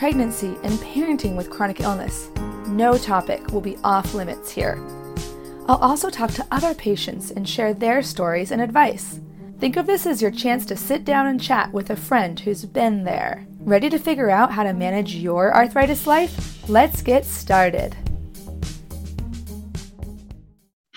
pregnancy, and parenting with chronic illness. No topic will be off limits here. I'll also talk to other patients and share their stories and advice. Think of this as your chance to sit down and chat with a friend who's been there. Ready to figure out how to manage your arthritis life? Let's get started.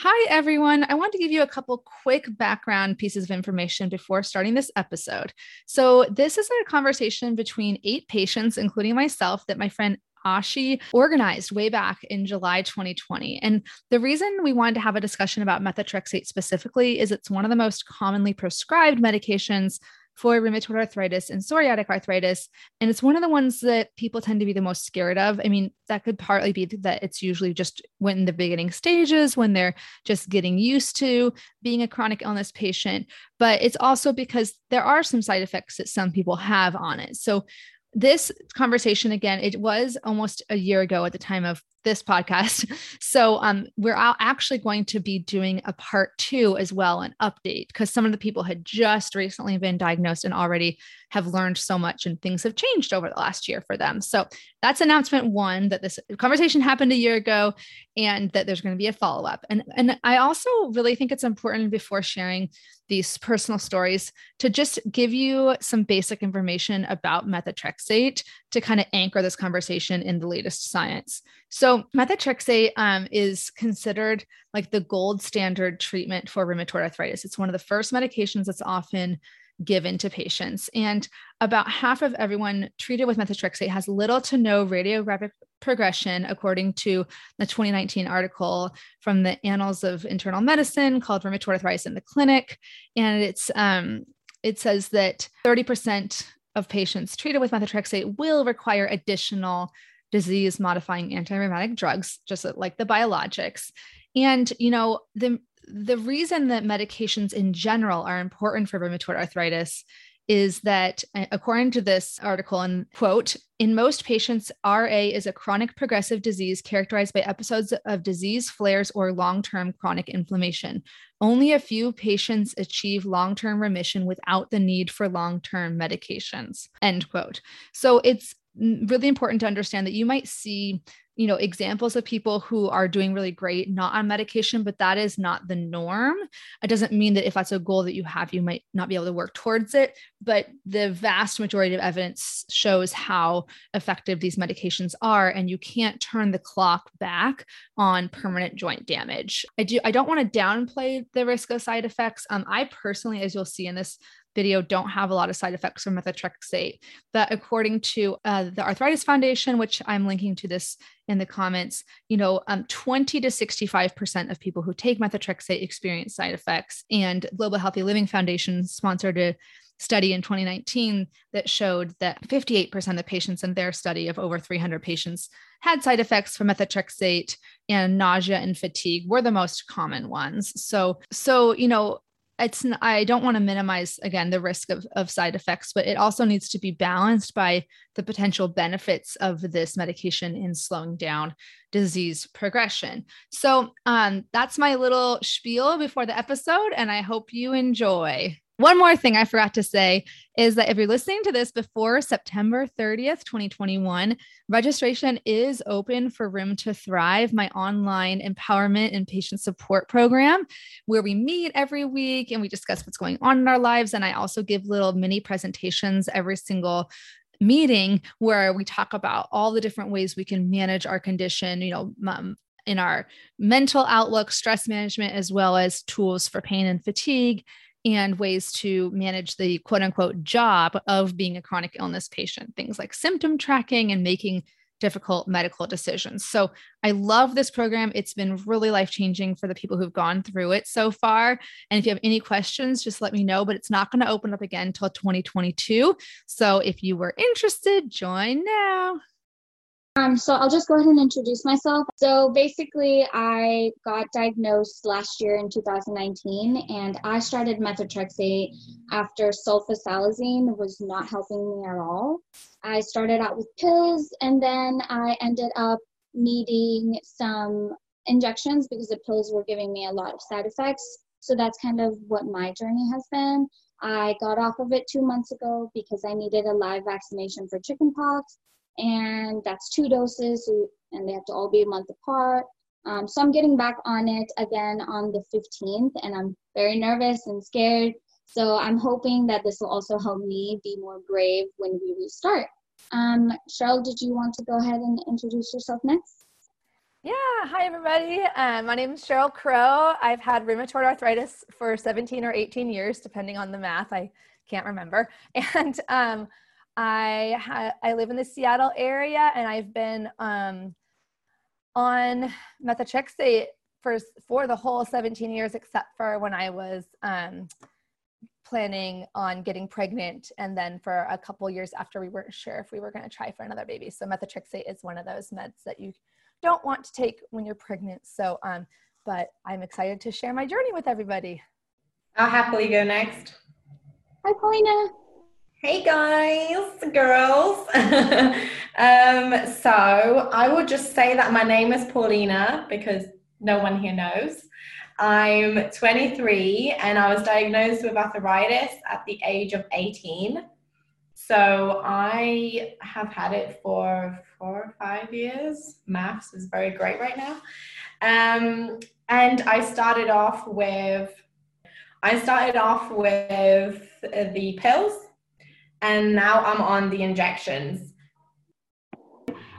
Hi, everyone. I want to give you a couple quick background pieces of information before starting this episode. So, this is a conversation between eight patients, including myself, that my friend Aashi organized way back in July 2020. And the reason we wanted to have a discussion about methotrexate specifically is it's one of the most commonly prescribed medications for rheumatoid arthritis and psoriatic arthritis. And it's one of the ones that people tend to be the most scared of. I mean, that could partly be that it's usually just when the beginning stages, when they're just getting used to being a chronic illness patient, but it's also because there are some side effects that some people have on it. So this conversation again it was almost a year ago at the time of this podcast. So um, we're actually going to be doing a part two as well an update because some of the people had just recently been diagnosed and already have learned so much and things have changed over the last year for them. So that's announcement one that this conversation happened a year ago and that there's going to be a follow-up. And and i also really think it's important before sharing these personal stories to just give you some basic information about methotrexate to kind of anchor this conversation in the latest science. So, methotrexate um, is considered like the gold standard treatment for rheumatoid arthritis. It's one of the first medications that's often given to patients. And about half of everyone treated with methotrexate has little to no radiographic progression, according to the 2019 article from the Annals of Internal Medicine called Rheumatoid Arthritis in the Clinic. And it's um, it says that 30% of patients treated with methotrexate will require additional disease modifying anti-rheumatic drugs, just like the biologics. And you know, the the reason that medications in general are important for rheumatoid arthritis is that according to this article and quote in most patients ra is a chronic progressive disease characterized by episodes of disease flares or long-term chronic inflammation. Only a few patients achieve long-term remission without the need for long-term medications end quote. So it's really important to understand that you might see you know examples of people who are doing really great not on medication but that is not the norm. It doesn't mean that if that's a goal that you have you might not be able to work towards it but the vast majority of evidence shows how effective these medications are and you can't turn the clock back on permanent joint damage. I do i don't want to downplay the risk of side effects. Um, i personally as you'll see in this video don't have a lot of side effects from methotrexate. But according to uh, the Arthritis Foundation, which I'm linking to this in the comments, you know, um, 20 to 65% of people who take methotrexate experience side effects. And Global Healthy Living Foundation sponsored a study in 2019 that showed that 58% of patients in their study of over 300 patients had side effects from methotrexate and nausea and fatigue were the most common ones. So, so, you know, it's i don't want to minimize again the risk of, of side effects but it also needs to be balanced by the potential benefits of this medication in slowing down disease progression. So um, that's my little spiel before the episode and i hope you enjoy one more thing I forgot to say is that if you're listening to this before September 30th, 2021, registration is open for Room to Thrive, my online empowerment and patient support program, where we meet every week and we discuss what's going on in our lives. And I also give little mini presentations every single meeting where we talk about all the different ways we can manage our condition, you know, um, in our mental outlook, stress management, as well as tools for pain and fatigue and ways to manage the quote unquote job of being a chronic illness patient, things like symptom tracking and making difficult medical decisions. So I love this program. It's been really life changing for the people who've gone through it so far. And if you have any questions, just let me know. But it's not going to open up again until 2022. So if you were interested, join now. Um, so I'll just go ahead and introduce myself. So basically, I got diagnosed last year in 2019, and I started methotrexate after sulfasalazine was not helping me at all. I started out with pills, and then I ended up needing some injections because the pills were giving me a lot of side effects. So that's kind of what my journey has been. I got off of it two months ago because I needed a live vaccination for chickenpox and that's two doses, and they have to all be a month apart. Um, so I'm getting back on it again on the 15th, and I'm very nervous and scared. So I'm hoping that this will also help me be more brave when we restart. Um, Cheryl, did you want to go ahead and introduce yourself next? Yeah, hi everybody. Um, my name is Cheryl Crow. I've had rheumatoid arthritis for 17 or 18 years, depending on the math. I can't remember. And um, I ha- I live in the Seattle area, and I've been um, on methotrexate for for the whole 17 years, except for when I was um, planning on getting pregnant, and then for a couple years after we weren't sure if we were going to try for another baby. So methotrexate is one of those meds that you don't want to take when you're pregnant. So, um, but I'm excited to share my journey with everybody. I'll happily go next. Hi, Paulina. Hey guys, girls. um, so I will just say that my name is Paulina because no one here knows. I'm 23 and I was diagnosed with arthritis at the age of 18. So I have had it for four or five years. Maths is very great right now. Um, and I started off with I started off with the pills and now I'm on the injections.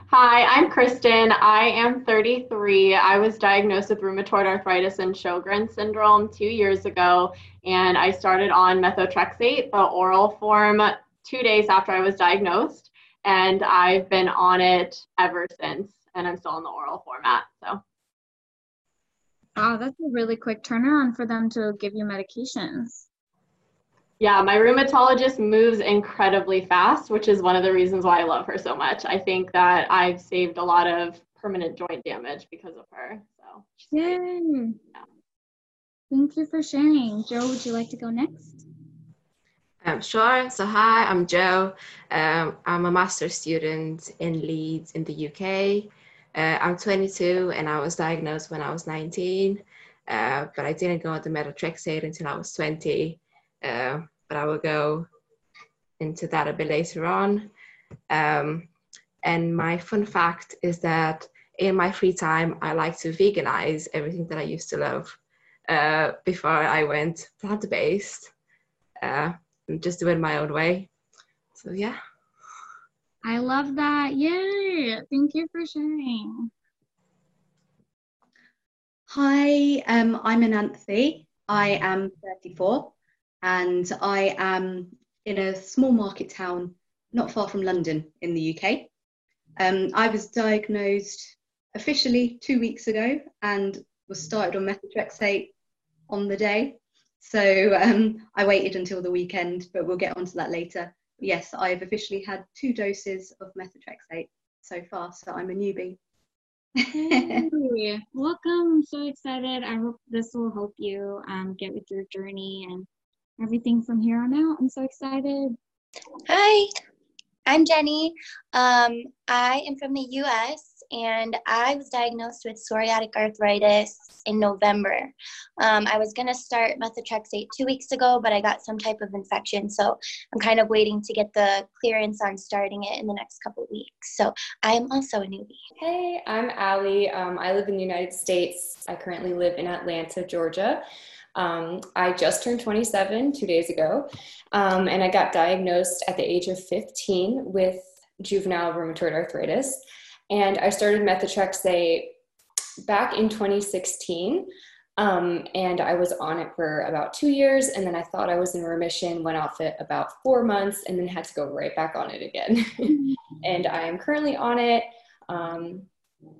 Hi, I'm Kristen. I am 33. I was diagnosed with rheumatoid arthritis and Sjogren's syndrome two years ago, and I started on methotrexate, the oral form, two days after I was diagnosed, and I've been on it ever since, and I'm still in the oral format. So. Oh, that's a really quick turnaround for them to give you medications. Yeah, my rheumatologist moves incredibly fast, which is one of the reasons why I love her so much. I think that I've saved a lot of permanent joint damage because of her. So Yay. Yeah. Thank you for sharing. Jo, would you like to go next? Um, sure. So, hi, I'm Jo. Um, I'm a master's student in Leeds in the UK. Uh, I'm 22 and I was diagnosed when I was 19, uh, but I didn't go on the methotrexate until I was 20. Uh, but I will go into that a bit later on. Um, And my fun fact is that in my free time, I like to veganize everything that I used to love uh, before I went plant based uh, and just do it my own way. So, yeah. I love that. Yay. Thank you for sharing. Hi, um, I'm Ananthi. I am 34 and I am in a small market town not far from London in the UK. Um, I was diagnosed officially two weeks ago and was started on methotrexate on the day. So um, I waited until the weekend, but we'll get onto that later. Yes, I've officially had two doses of methotrexate so far, so I'm a newbie. hey, welcome. I'm so excited. I hope this will help you um, get with your journey and everything from here on out. I'm so excited. Hi, I'm Jenny. Um, I am from the US and I was diagnosed with psoriatic arthritis in November. Um, I was going to start methotrexate two weeks ago, but I got some type of infection. So I'm kind of waiting to get the clearance on starting it in the next couple weeks. So I am also a newbie. Hey, I'm Ali. Um, I live in the United States. I currently live in Atlanta, Georgia. Um, I just turned 27 two days ago, um, and I got diagnosed at the age of 15 with juvenile rheumatoid arthritis. And I started methotrexate back in 2016. Um, and I was on it for about two years, and then I thought I was in remission, went off it about four months, and then had to go right back on it again. and I am currently on it, um,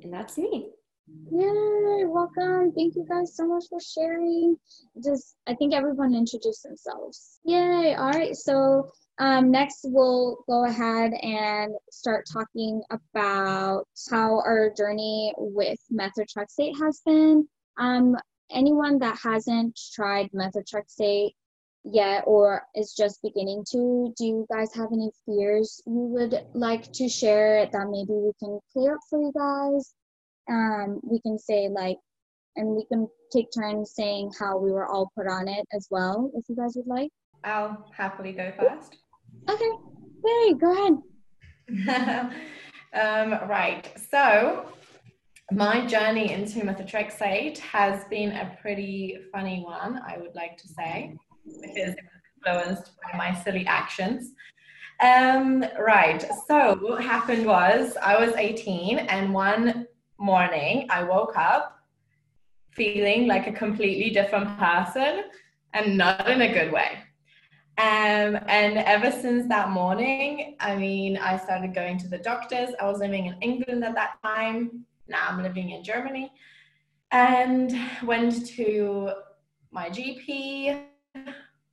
and that's me. Yay, welcome. Thank you guys so much for sharing. Just, I think everyone introduced themselves. Yay, all right. So um, next, we'll go ahead and start talking about how our journey with methotrexate has been. Um, anyone that hasn't tried methotrexate yet or is just beginning to, do you guys have any fears you would like to share that maybe we can clear up for you guys? Um, we can say like, and we can take turns saying how we were all put on it as well, if you guys would like. I'll happily go first. Okay. Hey, go ahead. um, right. So, my journey into methotrexate has been a pretty funny one, I would like to say, because it was influenced by my silly actions. Um, right. So, what happened was I was 18, and one morning I woke up feeling like a completely different person and not in a good way. Um, and ever since that morning, I mean, I started going to the doctors. I was living in England at that time. Now I'm living in Germany. And went to my GP,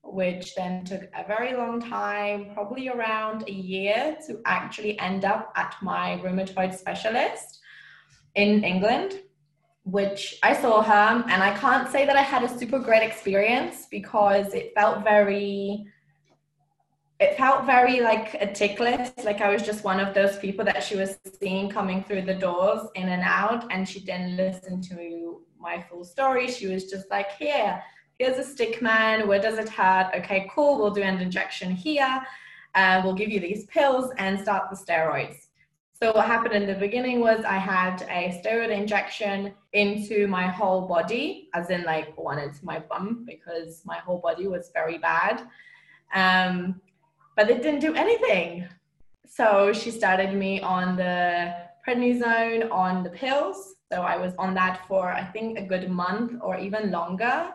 which then took a very long time, probably around a year, to actually end up at my rheumatoid specialist in England, which I saw her. And I can't say that I had a super great experience because it felt very it felt very like a tick list. Like I was just one of those people that she was seeing coming through the doors in and out, and she didn't listen to my full story. She was just like, here, here's a stick man. Where does it hurt? Okay, cool. We'll do an injection here. Uh, we'll give you these pills and start the steroids. So what happened in the beginning was I had a steroid injection into my whole body, as in like one into my bum because my whole body was very bad. Um, but it didn't do anything. So she started me on the prednisone on the pills. So I was on that for I think a good month or even longer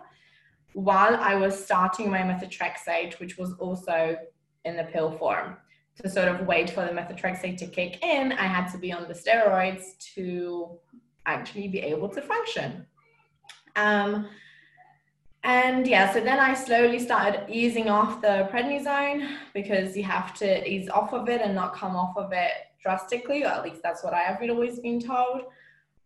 while I was starting my methotrexate, which was also in the pill form. To sort of wait for the methotrexate to kick in, I had to be on the steroids to actually be able to function. Um, and yeah, so then I slowly started easing off the prednisone because you have to ease off of it and not come off of it drastically, or at least that's what I have always been told.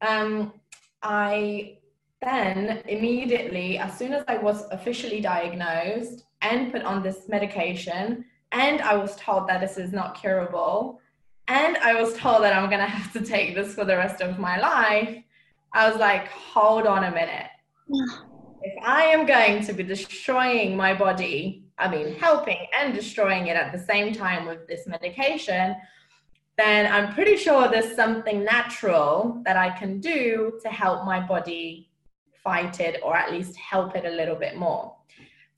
Um, I then immediately, as soon as I was officially diagnosed and put on this medication, and I was told that this is not curable, and I was told that I'm gonna have to take this for the rest of my life, I was like, hold on a minute. If I am going to be destroying my body, I mean, helping and destroying it at the same time with this medication, then I'm pretty sure there's something natural that I can do to help my body fight it or at least help it a little bit more.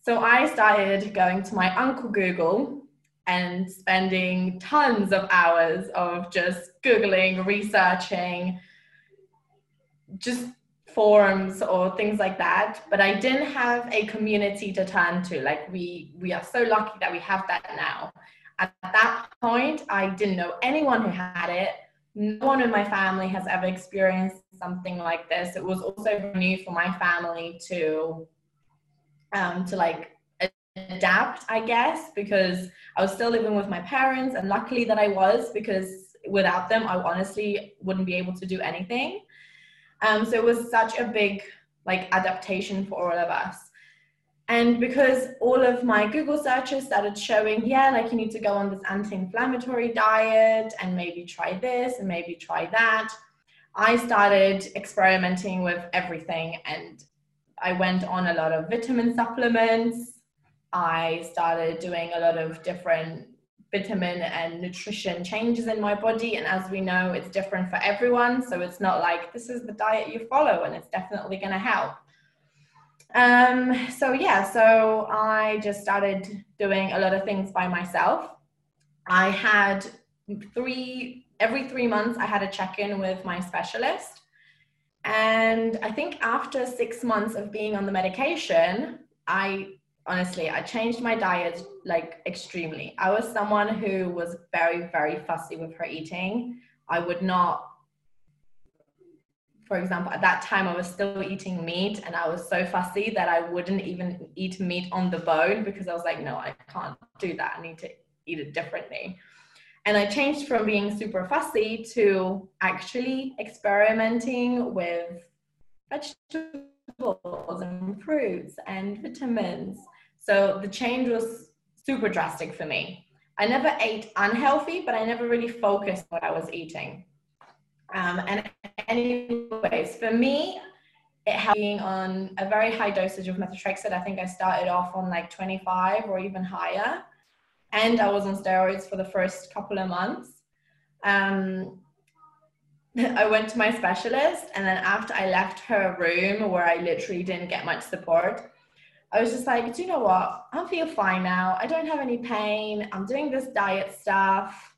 So I started going to my Uncle Google and spending tons of hours of just Googling, researching, just forums or things like that. But I didn't have a community to turn to. Like we we are so lucky that we have that now. At that point, I didn't know anyone who had it. No one in my family has ever experienced something like this. It was also new for my family to um, to like adapt, I guess, because I was still living with my parents, and luckily that I was, because without them, I honestly wouldn't be able to do anything. Um, so it was such a big like adaptation for all of us. And because all of my Google searches started showing, yeah, like you need to go on this anti inflammatory diet and maybe try this and maybe try that, I started experimenting with everything. And I went on a lot of vitamin supplements. I started doing a lot of different vitamin and nutrition changes in my body. And as we know, it's different for everyone. So it's not like this is the diet you follow and it's definitely going to help. Um, so yeah, so I just started doing a lot of things by myself. I had three, every three months, I had a check in with my specialist. And I think after six months of being on the medication, I honestly, I changed my diet like extremely. I was someone who was very, very fussy with her eating. I would not for example, at that time I was still eating meat and I was so fussy that I wouldn't even eat meat on the bone because I was like, no, I can't do that. I need to eat it differently. And I changed from being super fussy to actually experimenting with vegetables and fruits and vitamins. So the change was super drastic for me. I never ate unhealthy, but I never really focused what I was eating. Um, and anyways, for me, it helped being on a very high dosage of methotrexate. I think I started off on like 25 or even higher. And I was on steroids for the first couple of months. Um, I went to my specialist, and then after I left her room where I literally didn't get much support, I was just like, do you know what? I feel fine now. I don't have any pain. I'm doing this diet stuff.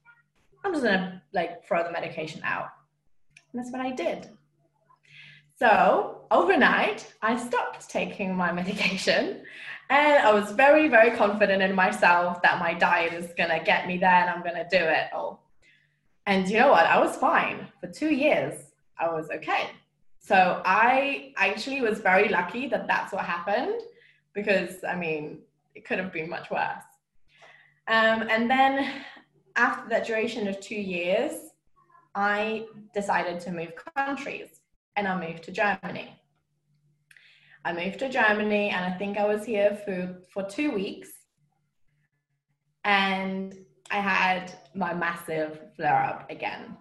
I'm just gonna like throw the medication out. And that's what I did. So overnight, I stopped taking my medication. And I was very, very confident in myself that my diet is to get me there and I'm to do it all. And you know what? I was fine. For two years, I was okay. So I actually was very lucky that that's what happened because, I mean, it could have been much worse. Um, and then after that duration of two years, I decided to move countries and I moved to Germany. I moved to Germany and I think I was here for, for two weeks. And I had my massive flare up again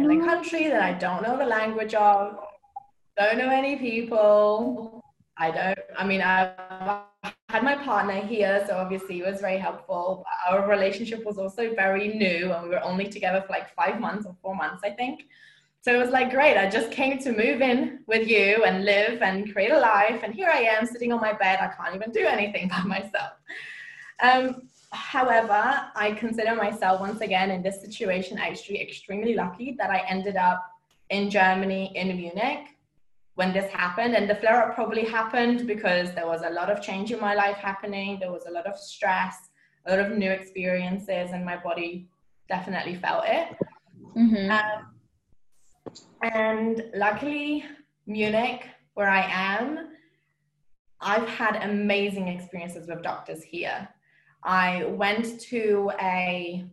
in a country that I don't know the language of, don't know any people. I don't, I mean, I had my partner here, so obviously it was very helpful. Our relationship was also very new, and we were only together for like five months or four months, I think. So it was like, great, I just came to move in with you and live and create a life. And here I am sitting on my bed. I can't even do anything by myself. Um, however, I consider myself once again in this situation actually extremely lucky that I ended up in Germany, in Munich, when this happened and the flare up probably happened because there was a lot of change in my life happening. There was a lot of stress a lot of new experiences and my body definitely felt it. Mm-hmm. um, and luckily munich where i am i've had amazing experiences with doctors here. I went to a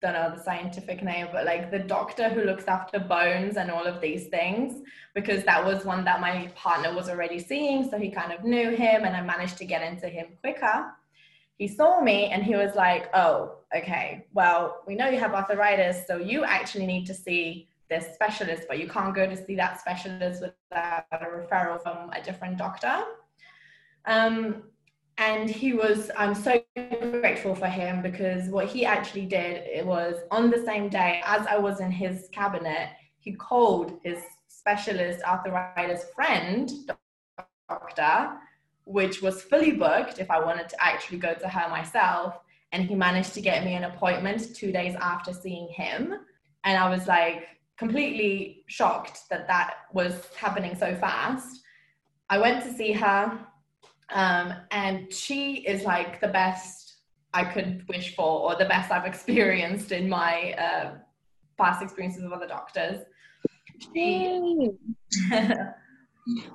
don't know the scientific name, but like the doctor who looks after bones and all of these things, because that was one that my partner was already seeing. So he kind of knew him and I managed to get into him quicker. He saw me and he was like, oh, okay, well, we know you have arthritis, so you actually need to see this specialist, but you can't go to see that specialist without a referral from a different doctor. Um, and he was i'm so grateful for him because what he actually did it was on the same day as i was in his cabinet he called his specialist arthritis friend doctor which was fully booked if i wanted to actually go to her myself. And he managed to get me an appointment two days after seeing him. And i was like completely shocked that that was happening so fast. I went to see her um, and she is like the best I could wish for, or the best I've experienced in my uh, past experiences with other doctors. She,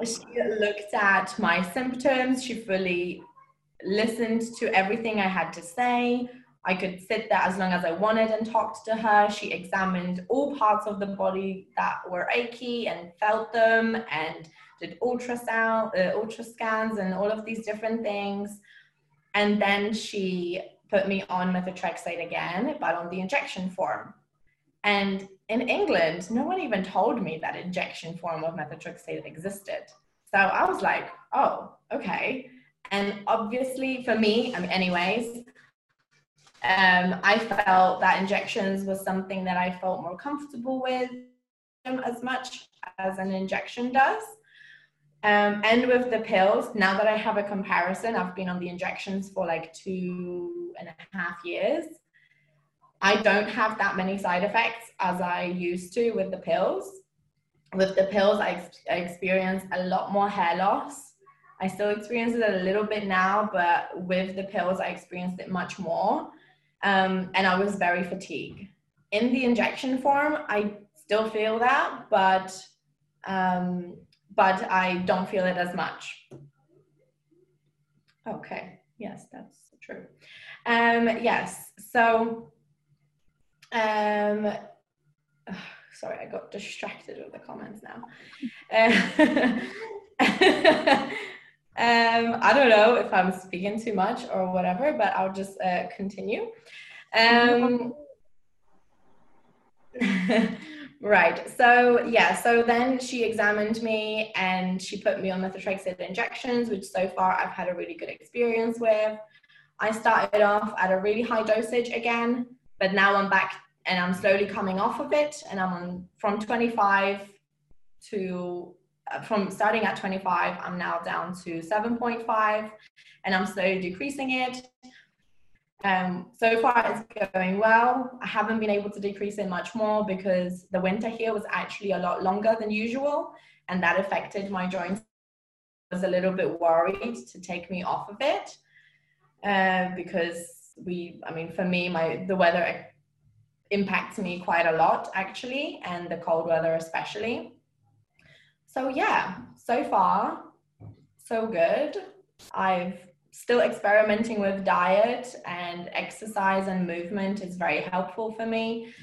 she looked at my symptoms. She fully listened to everything I had to say. I could sit there as long as I wanted and talked to her. She examined all parts of the body that were achy and felt them and did ultrasound, uh, scans, and all of these different things. And then she put me on methotrexate again, but on the injection form. And in England, no one even told me that injection form of methotrexate existed. So I was like, oh, okay. And obviously, for me, I mean, anyways, um, I felt that injections was something that I felt more comfortable with as much as an injection does. Um, and with the pills, now that I have a comparison, I've been on the injections for like two and a half years. I don't have that many side effects as I used to with the pills. With the pills, I, ex- I experience a lot more hair loss. I still experience it a little bit now, but with the pills, I experienced it much more. Um, and I was very fatigued. In the injection form, I still feel that, but um, but I don't feel it as much. Okay, yes, that's true. Um, yes, so, um, sorry, I got distracted with the comments now. um, I don't know if I'm speaking too much or whatever, but I'll just uh, continue. Um, Right. So yeah. So then she examined me and she put me on methotrexate injections, which so far I've had a really good experience with. I started off at a really high dosage again, but now I'm back and I'm slowly coming off of it, and I'm on from 25 to uh, from starting at 25, I'm now down to 7.5, and I'm slowly decreasing it. Um, so far, it's going well. I haven't been able to decrease it much more because the winter here was actually a lot longer than usual, and that affected my joints. I was a little bit worried to take me off of it uh, because we, I mean, for me, my the weather impacts me quite a lot actually, and the cold weather especially. So yeah, so far, so good. I've still experimenting with diet and exercise and movement is very helpful for me.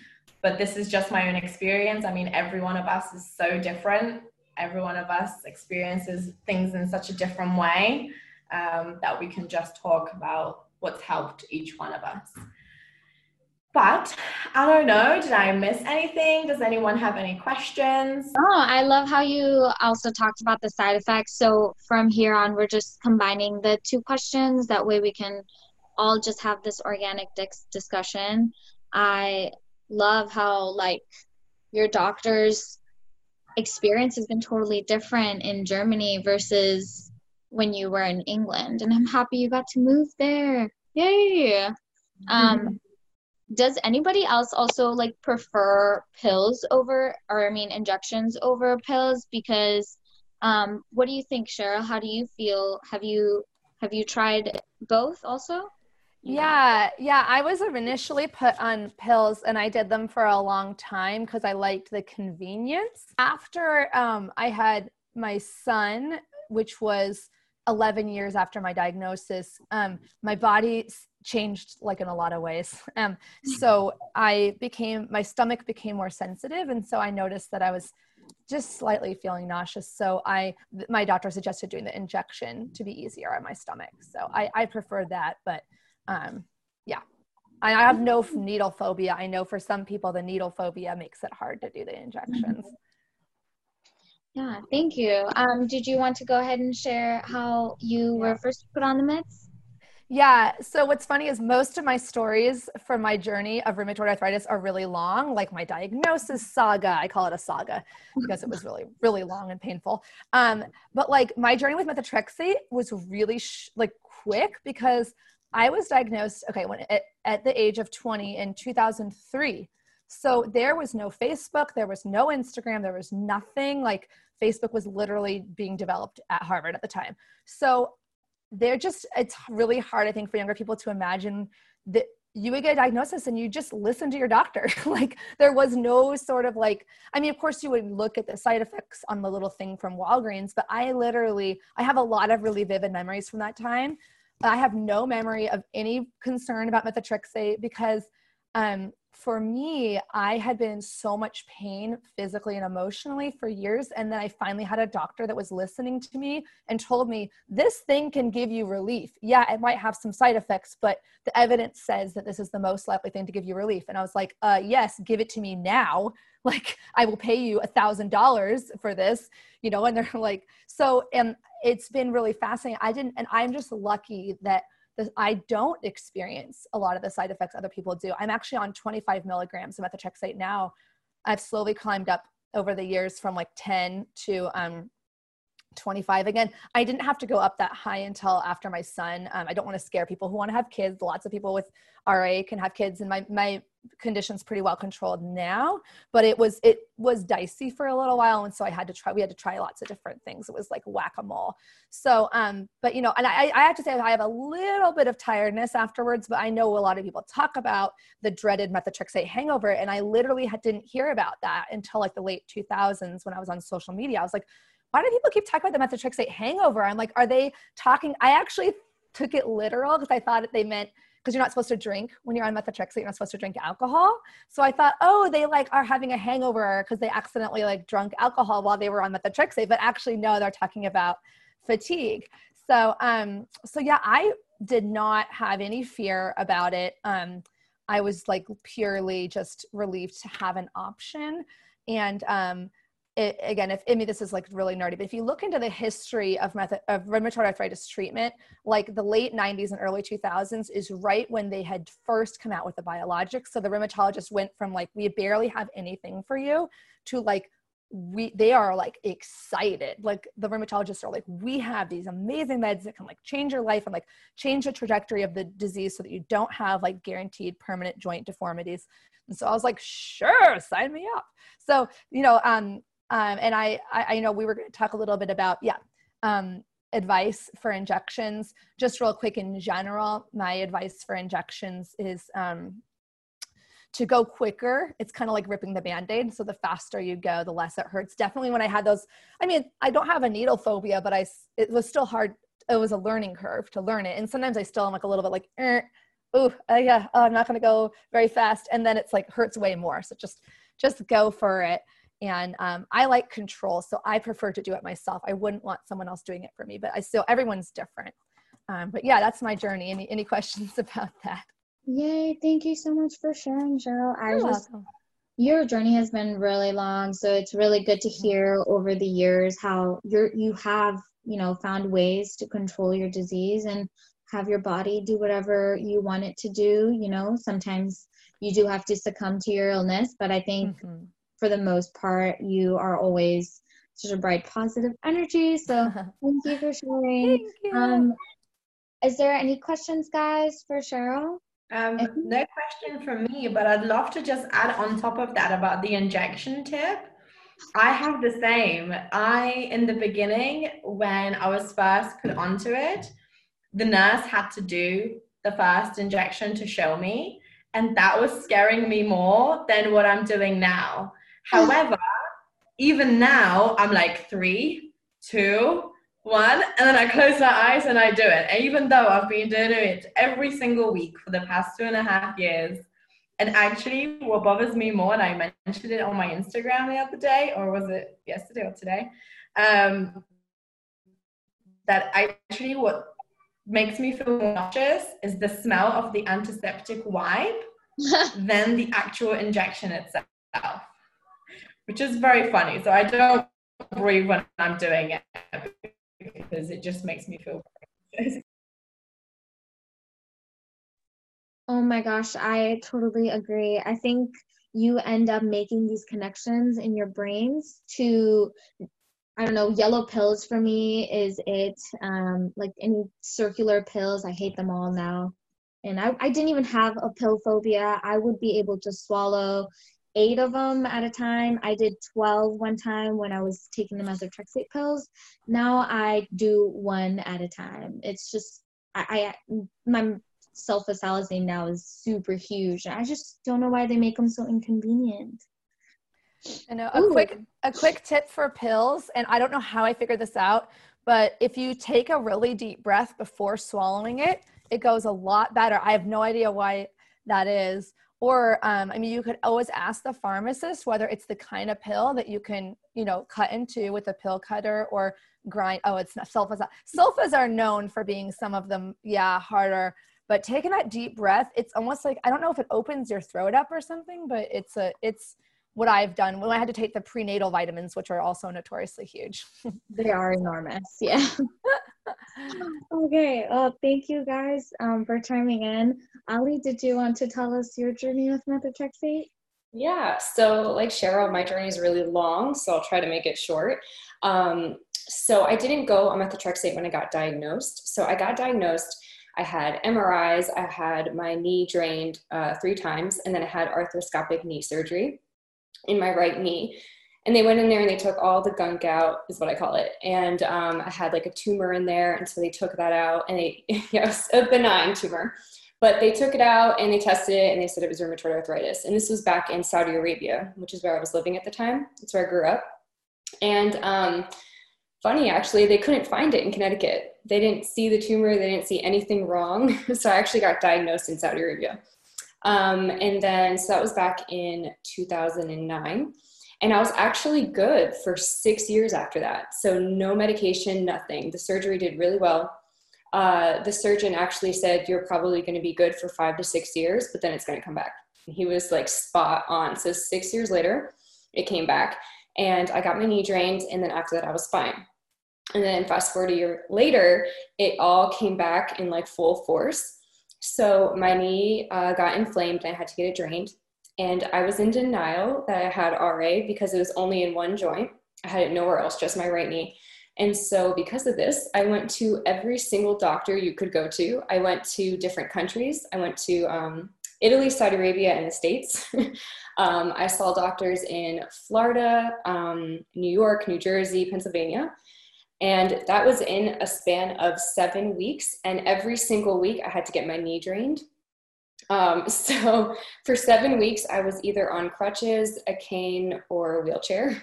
But this is just my own experience. I mean, every one of us is so different. Every one of us experiences things in such a different way um, that we can just talk about what's helped each one of us. But I don't know, did I miss anything? Does anyone have any questions? Oh, I love how you also talked about the side effects. So from here on, we're just combining the two questions. That way we can all just have this organic dis- discussion. I love how, like, your doctor's experience has been totally different in Germany versus when you were in England. And I'm happy you got to move there. Yay! Um, does anybody else also like prefer pills over or i mean injections over pills because um what do you think cheryl how do you feel have you have you tried both also yeah, yeah. I was initially put on pills and I did them for a long time because I liked the convenience. After um, I had my son, which was 11 years after my diagnosis, um, my body changed like in a lot of ways. Um, so I became, my stomach became more sensitive. And so I noticed that I was just slightly feeling nauseous. So I, my doctor suggested doing the injection to be easier on my stomach. So I, I prefer that, but um, yeah, I have no needle phobia. I know for some people the needle phobia makes it hard to do the injections. Yeah, thank you. Um, did you want to go ahead and share how you were first put on the meds? Yeah. So what's funny is most of my stories from my journey of rheumatoid arthritis are really long, like my diagnosis saga. I call it a saga because it was really, really long and painful. Um, but like my journey with methotrexate was really sh- like quick because I was diagnosed, okay, when at, at the age of 20 in 2003. So there was no Facebook, there was no Instagram, there was nothing like Facebook was literally being developed at Harvard at the time. So they're just it's really hard i think for younger people to imagine that you would get a diagnosis and you just listen to your doctor. Like there was no sort of like i mean of course you would look at the side effects on the little thing from walgreens but i literally i have a lot of really vivid memories from that time. I have no memory of any concern about methotrexate because um, for me, I had been in so much pain physically and emotionally for years. And then I finally had a doctor that was listening to me and told me this thing can give you relief. Yeah, it might have some side effects, but the evidence says that this is the most likely thing to give you relief. And I was like, uh, yes, give it to me now. Like, I will pay you a thousand dollars for this, you know? And they're like, so, and it's been really fascinating. I didn't, and I'm just lucky that I don't experience a lot of the side effects other people do. I'm actually on 25 milligrams of methotrexate now. I've slowly climbed up over the years from like 10 to um, 25 again i didn't have to go up that high until after my son um, i don't want to scare people who want to have kids lots of people with ra can have kids and my, my conditions pretty well controlled now but it was it was dicey for a little while. And so i had to try we had to try lots of different things. It was like whack-a-mole. So um but you know and i i have to say i have a little bit of tiredness afterwards but i know a lot of people talk about the dreaded methotrexate hangover. And i literally had, didn't hear about that until like the late 2000s when i was on social media. I was like why do people keep talking about the methotrexate hangover? I'm like, are they talking? I actually took it literal because I thought that they meant because you're not supposed to drink when you're on methotrexate. You're not supposed to drink alcohol. So I thought, oh, they like are having a hangover because they accidentally like drunk alcohol while they were on methotrexate. But actually, no, they're talking about fatigue. So, um, so yeah, I did not have any fear about it. Um, I was like purely just relieved to have an option. And um, it, again, if I mean this is like really nerdy, but if you look into the history of method of rheumatoid arthritis treatment, like the late 90s and early 2000s is right when they had first come out with the biologics. So the rheumatologist went from like we barely have anything for you to like we they are like excited. Like the rheumatologists are like we have these amazing meds that can like change your life and like change the trajectory of the disease so that you don't have like guaranteed permanent joint deformities. And so i was like sure sign me up. So you know um um, and I, I, I know we were going to talk a little bit about, yeah, um, advice for injections. Just real quick in general, my advice for injections is um, to go quicker. It's kind of like ripping the band aid. So the faster you go, the less it hurts. Definitely when I had those, I mean, I don't have a needle phobia, but I, it was still hard. It was a learning curve to learn it. And sometimes I still am like a little bit like, eh, oh, uh, yeah, oh, I'm not going to go very fast. And then it's like hurts way more. So just, just go for it and um, i like control so i prefer to do it myself. I wouldn't want someone else doing it for me but i still everyone's different. Um, but yeah that's my journey. Any any questions about that? Yay thank you so much for sharing cheryl. I You're just welcome. your journey has been really long so it's really good to hear over the years how you're you have you know found ways to control your disease and have your body do whatever you want it to do you know? Sometimes you do have to succumb to your illness but i think mm-hmm for the most part, you are always such a bright, positive energy. So thank you for sharing. You. Um, is there any questions, guys, for Cheryl? Um, no question from me, but I'd love to just add on top of that about the injection tip. I have the same. I, in the beginning, when I was first put onto it, the nurse had to do the first injection to show me. And that was scaring me more than what I'm doing now. However, even now, I'm like three, two, one, and then I close my eyes and I do it. And even though I've been doing it every single week for the past two and a half years, and actually, what bothers me more, and I mentioned it on my Instagram the other day, or was it yesterday or today? Um, that actually, what makes me feel nauseous is the smell of the antiseptic wipe than the actual injection itself which is very funny. So I don't breathe when I'm doing it because it just makes me feel Oh my gosh, I totally agree. I think you end up making these connections in your brains to I don't know, yellow pills for me is it. Um, like any circular pills, I hate them all now. And I, I didn't even have a pill phobia. I would be able to swallow eight of them at a time. I did 12 one time when I was taking them the methotrexate pills. Now I do one at a time. It's just, I, I my sulfasalazine now is super huge. I just don't know why they make them so inconvenient. I know a Ooh. quick a quick tip for pills, and I don't know how I figured this out, but if you take a really deep breath before swallowing it, it goes a lot better. I have no idea why that is. Or, um, I mean, you could always ask the pharmacist whether it's the kind of pill that you can, you know, cut into with a pill cutter or grind. Oh, it's not sulfas. Sulfas are known for being some of them, yeah, harder. But taking that deep breath, it's almost like I don't know if it opens your throat up or something, but it's a it's what I've done when I had to take the prenatal vitamins, which are also notoriously huge. they are enormous. Yeah. okay. Well, thank you guys um, for chiming in. Ali, did you want to tell us your journey with methotrexate? Yeah. So, like Cheryl, my journey is really long, so I'll try to make it short. Um, so, I didn't go on methotrexate when I got diagnosed. So, I got diagnosed. I had MRIs. I had my knee drained uh, three times, and then I had arthroscopic knee surgery in my right knee. And they went in there and they took all the gunk out, is what I call it. And um, I had like a tumor in there. And so they took that out and they, was a benign tumor. But they took it out and they tested it and they said it was rheumatoid arthritis. And this was back in Saudi Arabia, which is where I was living at the time. That's where I grew up. And um, funny, actually, they couldn't find it in Connecticut. They didn't see the tumor, they didn't see anything wrong. so I actually got diagnosed in Saudi Arabia. Um, and then, so that was back in 2009. And I was actually good for six years after that. So, no medication, nothing. The surgery did really well. Uh, the surgeon actually said, You're probably going to be good for five to six years, but then it's going to come back. And he was like spot on. So, six years later, it came back. And I got my knee drained. And then after that, I was fine. And then, fast forward a year later, it all came back in like full force. So my knee uh, got inflamed and I had to get it drained. And I was in denial that I had RA because it was only in one joint. I had it nowhere else, just my right knee. And so, because of this, I went to every single doctor you could go to. I went to different countries. I went to um, Italy, Saudi Arabia, and the States. um, I saw doctors in Florida, um, New York, New Jersey, Pennsylvania. And that was in a span of seven weeks. And every single week, I had to get my knee drained. Um, so for seven weeks, I was either on crutches, a cane, or a wheelchair.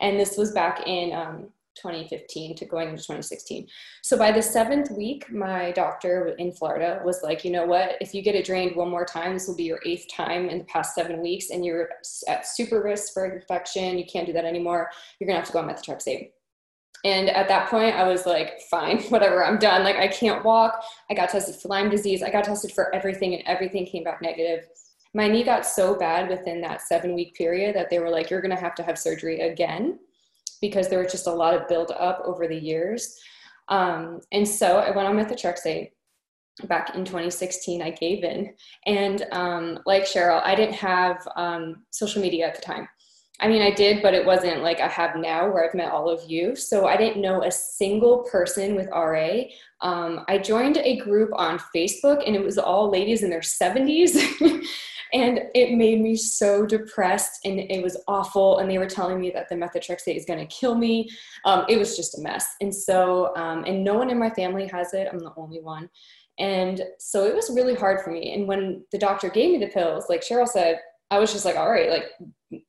And this was back in um, 2015 to going into 2016. So by the seventh week, my doctor in Florida was like, you know what? If you get it drained one more time, this will be your eighth time in the past seven weeks, and you're at super risk for infection. You can't do that anymore. You're gonna have to go on methotrexate. And at that point, I was like, fine, whatever, I'm done. Like, I can't walk. I got tested for Lyme disease. I got tested for everything, and everything came back negative. My knee got so bad within that seven week period that they were like, you're going to have to have surgery again because there was just a lot of build up over the years. Um, and so I went on methotrexate back in 2016 i gave in and um, like cheryl i didn't have um, social media at the time I mean, I did, but it wasn't like I have now where I've met all of you. So I didn't know a single person with RA. Um, I joined a group on Facebook and it was all ladies in their 70s. and it made me so depressed and it was awful. And they were telling me that the methotrexate is going to kill me. Um, it was just a mess. And so, um, and no one in my family has it. I'm the only one. And so it was really hard for me. And when the doctor gave me the pills, like Cheryl said, I was just like, all right, like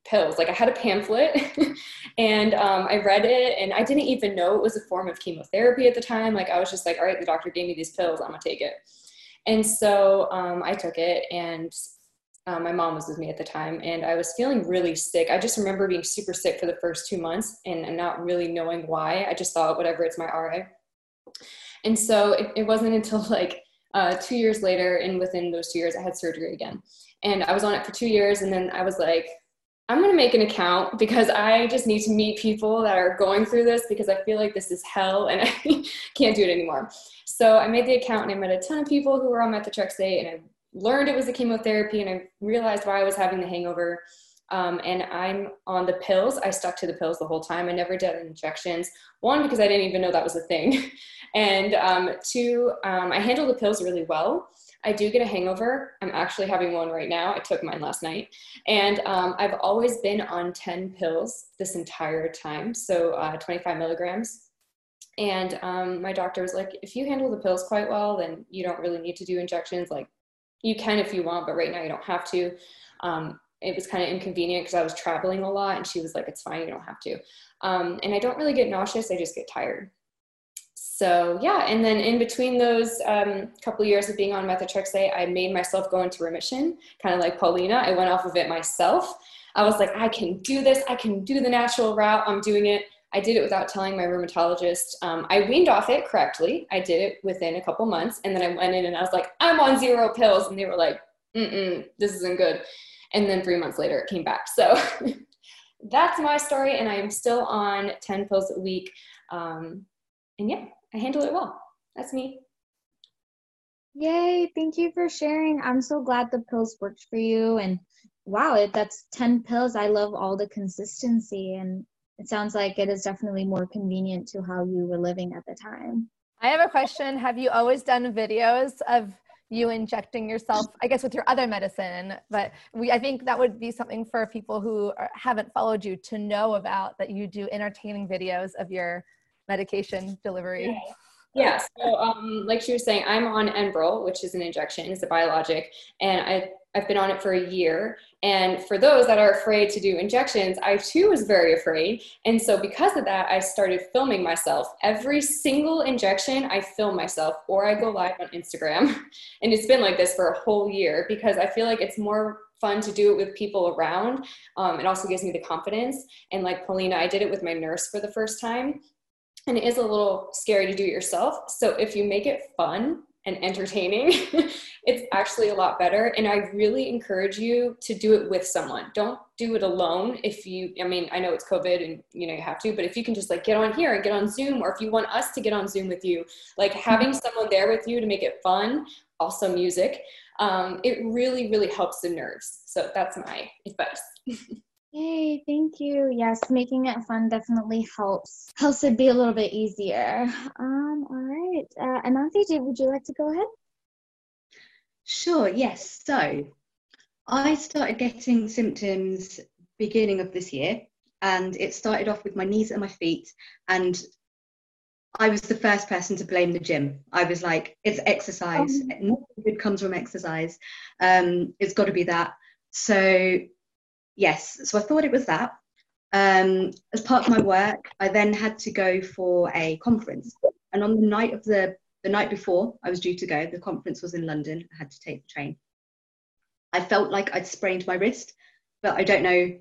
pills. Like I had a pamphlet and um, I read it and I didn't even know it was a form of chemotherapy at the time. Like I was just like, all right, the doctor gave me these pills, I'm gonna take it. And so um, I took it and um, my mom was with me at the time and I was feeling really sick. I just remember being super sick for the first two months and not really knowing why. I just thought, whatever, it's my RA. And so it, it wasn't until like uh, two years later, and within those two years, I had surgery again. And I was on it for two years, and then I was like, I'm going to make an account because I just need to meet people that are going through this because I feel like this is hell and I can't do it anymore. So I made the account and I met a ton of people who were on methotrexate and I learned it was a chemotherapy and I realized why I was having the hangover. Um, and I'm on the pills. I stuck to the pills the whole time. I never did injections. One, because I didn't even know that was a thing. and um, two, um, I handled the pills really well. I do get a hangover. I'm actually having one right now. I took mine last night. And um, I've always been on 10 pills this entire time, so uh, 25 milligrams. And um, my doctor was like, if you handle the pills quite well, then you don't really need to do injections. Like, you can if you want, but right now you don't have to. Um, it was kind of inconvenient because I was traveling a lot, and she was like, it's fine, you don't have to. Um, and I don't really get nauseous, I just get tired. So yeah, and then in between those um, couple years of being on methotrexate, I made myself go into remission, kind of like Paulina. I went off of it myself. I was like, I can do this. I can do the natural route. I'm doing it. I did it without telling my rheumatologist. Um, I weaned off it correctly. I did it within a couple months. And then I went in and I was like, I'm on zero pills. And they were like, mm this isn't good. And then three months later, it came back. So that's my story. And I am still on 10 pills a week. Um, and yeah, I handle it well. That's me. Yay, thank you for sharing. I'm so glad the pills worked for you. And wow, it that's 10 pills. I love all the consistency and it sounds like it is definitely more convenient to how you were living at the time. I have a question. Have you always done videos of you injecting yourself, I guess, with your other medicine? But we, I think that would be something for people who are, haven't followed you to know about that you do entertaining videos of your medication delivery. Yeah, so um, like she was saying, I'm on Enbrel, which is an injection, it's a biologic, and I, I've been on it for a year. And for those that are afraid to do injections, I too was very afraid. And so because of that, I started filming myself. Every single injection, I film myself or I go live on Instagram. And it's been like this for a whole year because I feel like it's more fun to do it with people around. Um, it also gives me the confidence. And like Paulina, I did it with my nurse for the first time and it is a little scary to do it yourself. So if you make it fun and entertaining, it's actually a lot better. And I really encourage you to do it with someone. Don't do it alone. If you, I mean, I know it's COVID and you know you have to, but if you can just like get on here and get on Zoom, or if you want us to get on Zoom with you, like having someone there with you to make it fun, also music, um, it really, really helps the nerves. So that's my advice. Yay, thank you. Yes, making it fun definitely helps helps it be a little bit easier. Um, all right. Uh, Ananthi, would you like to go ahead? Sure, yes. So I started getting symptoms beginning of this year and it started off with my knees and my feet and I was the first person to blame the gym. I was like, it's exercise. Oh. Nothing good comes from exercise. Um, it's got to be that. So yes, so I thought it was that. Um, as part of my work, I then had to go for a conference, and on the night of the the night before I was due to go, the conference was in London. I had to take the train. I felt like I'd sprained my wrist, but I don't know.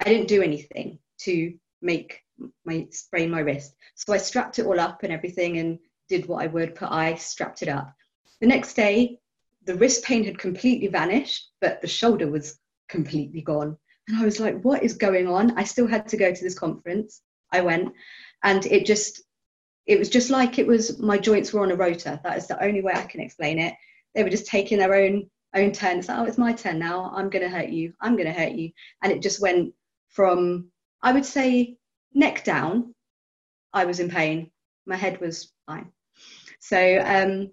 I didn't do anything to make my sprain my wrist. So I strapped it all up and everything, and did what I would. Put ice, strapped it up. The next day, the wrist pain had completely vanished, but the shoulder was completely gone. And I was like, what is going on? I still had to go to this conference. I went, and it just, it was just like it was my joints were on a rotor. That is the only way I can explain it. They were just taking their own own turn. It's like, oh, it's my turn now. I'm going to hurt you. I'm going to hurt you. And it just went from, I would say, neck down. I was in pain. My head was fine. So um,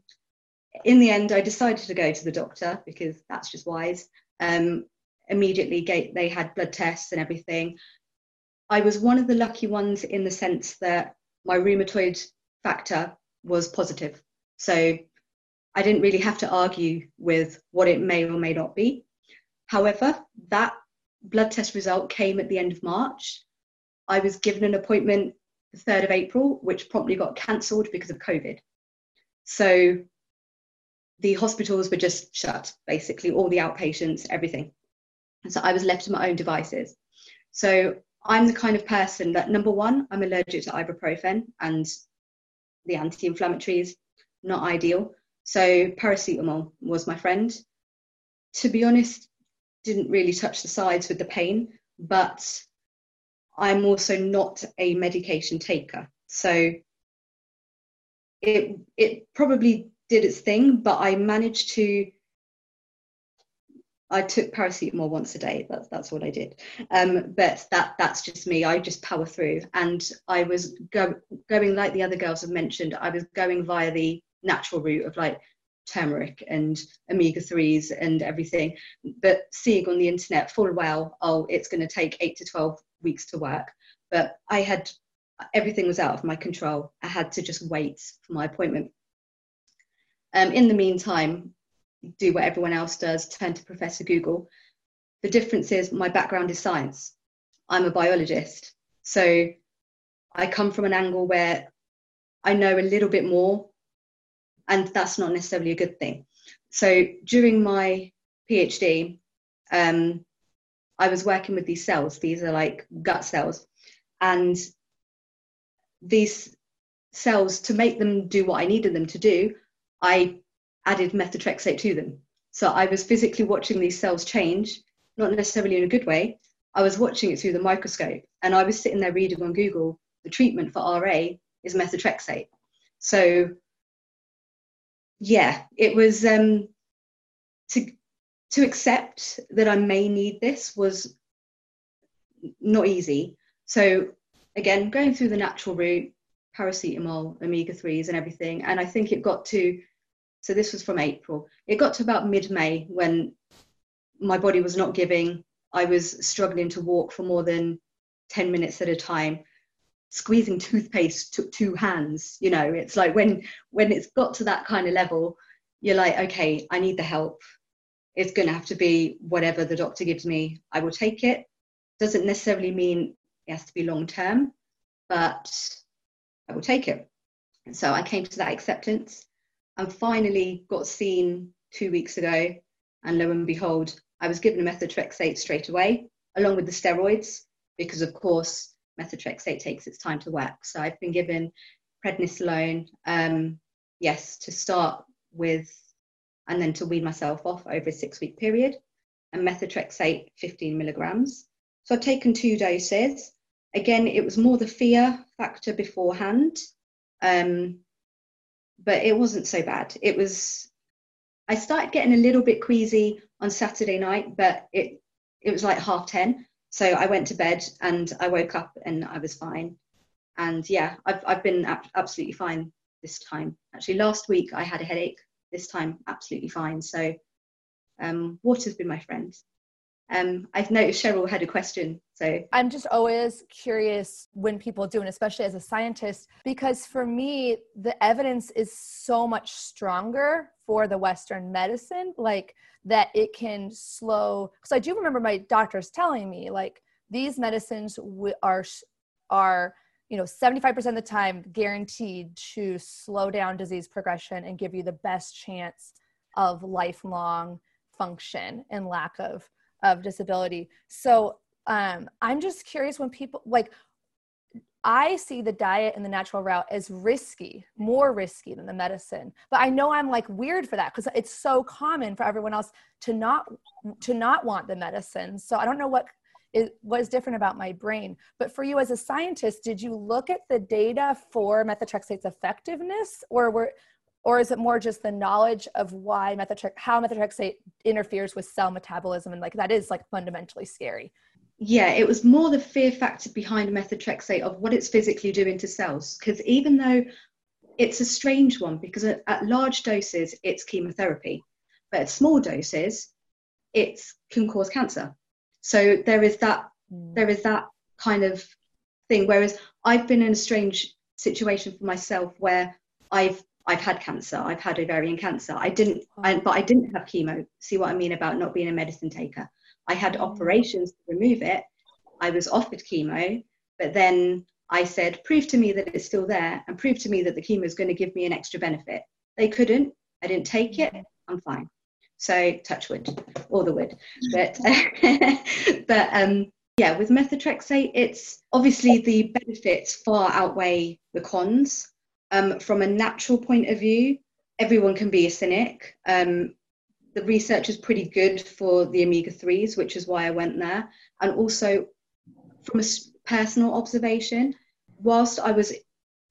in the end, I decided to go to the doctor because that's just wise. Um, immediately get, they had blood tests and everything. I was one of the lucky ones in the sense that my rheumatoid factor was positive. So I didn't really have to argue with what it may or may not be. However, that blood test result came at the end of March. I was given an appointment the 3rd of April, which promptly got cancelled because of COVID. So the hospitals were just shut, basically, all the outpatients, everything. So I was left to my own devices. So I'm the kind of person that, number one, I'm allergic to ibuprofen and the anti inflammatories, not ideal. So paracetamol was my friend. To be honest, didn't really touch the sides with the pain, but I'm also not a medication taker. So it it probably did its thing, but I managed to I took paracetamol once a day. That's that's what I did. Um, but that that's just me. I just power through, and I was go, going like the other girls have mentioned. I was going via the natural route of like turmeric and omega threes and everything. But seeing on the internet full well, oh, it's going to take eight to twelve weeks to work. But I had everything was out of my control. I had to just wait for my appointment. Um, in the meantime, do what everyone else does, turn to Professor Google. The difference is my background is science. I'm a biologist. So I come from an angle where I know a little bit more, and that's not necessarily a good thing. So during my PhD, um, I was working with these cells. These are like gut cells. And these cells, to make them do what I needed them to do, I added methotrexate to them. So I was physically watching these cells change, not necessarily in a good way. I was watching it through the microscope and I was sitting there reading on Google the treatment for RA is methotrexate. So yeah, it was um, to to accept that I may need this was not easy. So again, going through the natural route, paracetamol, omega 3s, and everything. And I think it got to so this was from April. It got to about mid May when my body was not giving. I was struggling to walk for more than 10 minutes at a time. Squeezing toothpaste took two hands. You know, it's like when when it's got to that kind of level, you're like, okay, I need the help. It's going to have to be whatever the doctor gives me. I will take it. Doesn't necessarily mean it has to be long term, but I will take it. So I came to that acceptance and finally got seen two weeks ago. And lo and behold, I was given a methotrexate straight away, along with the steroids, because of course methotrexate takes its time to work. So I've been given prednisolone, um, yes, to start with, and then to wean myself off over a six week period, and methotrexate 15 milligrams. So I've taken two doses. Again, it was more the fear factor beforehand. Um, but it wasn't so bad. It was, I started getting a little bit queasy on Saturday night, but it, it was like half 10. So I went to bed and I woke up and I was fine. And yeah, I've, I've been absolutely fine this time. Actually, last week I had a headache. This time, absolutely fine. So um, water's been my friend. Um, I've noticed Cheryl had a question. So I'm just always curious when people do, and especially as a scientist, because for me, the evidence is so much stronger for the Western medicine, like that it can slow. Because I do remember my doctors telling me, like, these medicines are are you know 75% of the time guaranteed to slow down disease progression and give you the best chance of lifelong function and lack of of disability. So um, I'm just curious when people like, I see the diet and the natural route as risky, more risky than the medicine. But I know I'm like weird for that because it's so common for everyone else to not to not want the medicine. So I don't know what is what is different about my brain. But for you as a scientist, did you look at the data for methotrexate's effectiveness, or were or is it more just the knowledge of why methotrexate how methotrexate interferes with cell metabolism and like that is like fundamentally scary? Yeah it was more the fear factor behind methotrexate of what it's physically doing to cells. Because even though it's a strange one because at, at, large doses it's chemotherapy but at small doses it can cause cancer. So there is that mm. there is that kind of thing. Whereas i've been in a strange situation for myself where i've I've had cancer. I've had ovarian cancer. I didn't, I, but I didn't have chemo. See what I mean about not being a medicine taker? I had mm. operations to remove it. I was offered chemo, but then I said, prove to me that it's still there and prove to me that the chemo is going to give me an extra benefit. They couldn't. I didn't take it. I'm fine. So touch wood or the wood. But, but um, yeah, with methotrexate, it's obviously the benefits far outweigh the cons um, from a natural point of view, everyone can be a cynic. Um, the research is pretty good for the omega 3s, which is why I went there. And also, from a personal observation, whilst I was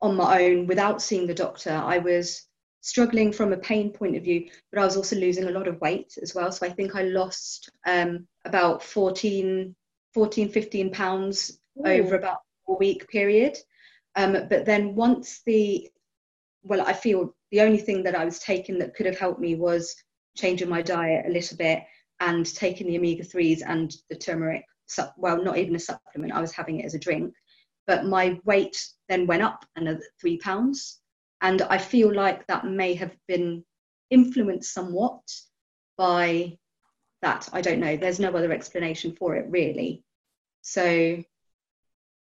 on my own without seeing the doctor, I was struggling from a pain point of view, but I was also losing a lot of weight as well. So I think I lost um, about 14, 14, 15 pounds Ooh. over about a week period. Um, but then once the, well, I feel the only thing that I was taking that could have helped me was changing my diet a little bit and taking the omega 3s and the turmeric. Well, not even a supplement, I was having it as a drink. But my weight then went up another three pounds. And I feel like that may have been influenced somewhat by that. I don't know. There's no other explanation for it, really. So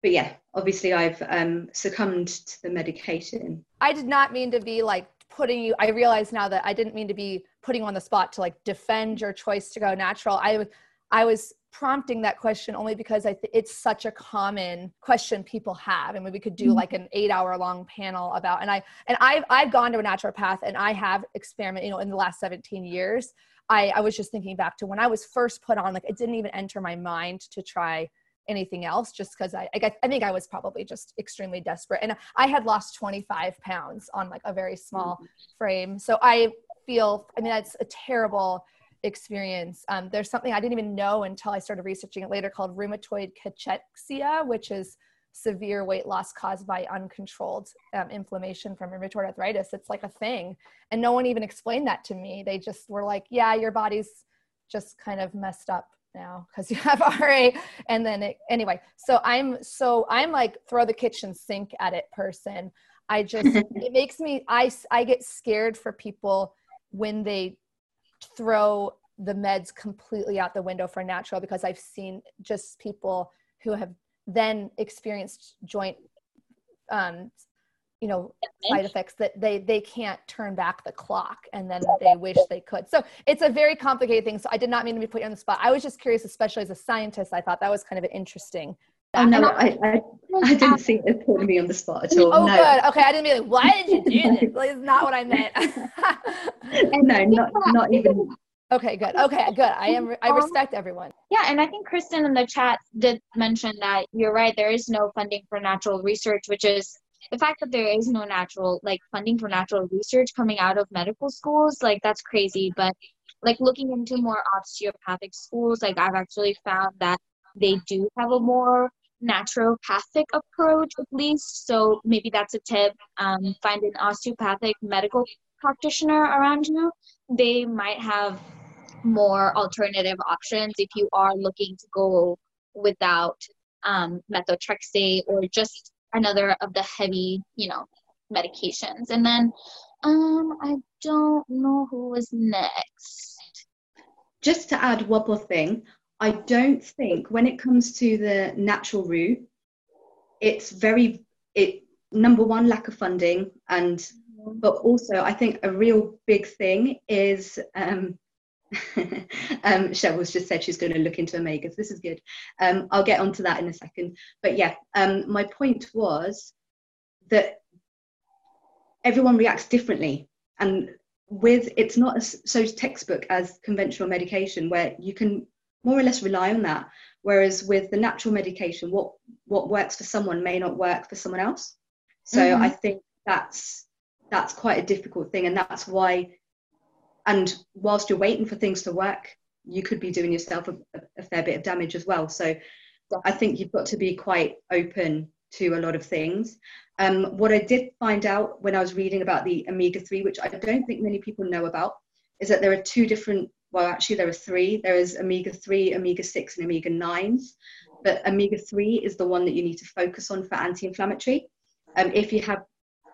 but yeah, obviously I've um, succumbed to the medication. I did not mean to be like putting you. I realize now that I didn't mean to be putting you on the spot to like defend your choice to go natural. I was, I was prompting that question only because I th- it's such a common question people have. I mean, we could do mm-hmm. like an eight hour long panel about, and I, and I've, I've gone to a naturopath and I have experimented, you know, in the last 17 years. I, I was just thinking back to when I was first put on, like it didn't even enter my mind to try anything else just because I, I, I think I was probably just extremely desperate. And I had lost 25 pounds on like a very small mm-hmm. frame. So I feel, I mean, that's a terrible experience. Um, there's something I didn't even know until I started researching it later called rheumatoid cachexia, which is severe weight loss caused by uncontrolled um, inflammation from rheumatoid arthritis. It's like a thing. And no one even explained that to me. They just were like, yeah, your body's just kind of messed up now because you have RA. And then it, anyway, so I'm so I'm like throw the kitchen sink at it person. I just it makes me I I get scared for people when they throw the meds completely out the window for natural because I've seen just people who have then experienced joint um, you know side effects that they they can't turn back the clock and then they wish they could so it's a very complicated thing so i did not mean to be put you on the spot i was just curious especially as a scientist i thought that was kind of an interesting Oh no, I, I, I didn't see it putting me on the spot at all. Oh, no. good. Okay, I didn't be like, why did you do this? Like, it's not what I meant. no, not not even. Okay, good. Okay, good. I am. I respect everyone. Yeah, and I think Kristen in the chat did mention that you're right. There is no funding for natural research, which is the fact that there is no natural like funding for natural research coming out of medical schools like that's crazy. But like looking into more osteopathic schools like i've actually found that they do have a more naturopathic approach at least. So maybe that's a tip um, find an osteopathic medical practitioner around you. They might have more alternative options if you are looking to go without um, methotrexate or just another of the heavy, you know, medications. And then um I don't know who was next. Just to add one more thing, I don't think when it comes to the natural route, it's very it number one lack of funding and mm-hmm. but also I think a real big thing is um, um, Cheryl's just said she's going to look into omegas. This is good. Um, I'll get onto that in a second. But yeah, um, my point was that everyone reacts differently, and with it's not as so textbook as conventional medication where you can more or less rely on that. Whereas with the natural medication, what what works for someone may not work for someone else. So mm-hmm. I think that's that's quite a difficult thing, and that's why and whilst you're waiting for things to work you could be doing yourself a, a fair bit of damage as well. So i think you've got to be quite open to a lot of things. Um, what i did find out when i was reading about the omega-3 which i don't think many people know about is that there are two different well actually there are three. There is omega-3 omega-6 and omega-9s but omega-3 is the one that you need to focus on for anti-inflammatory. Um, if you have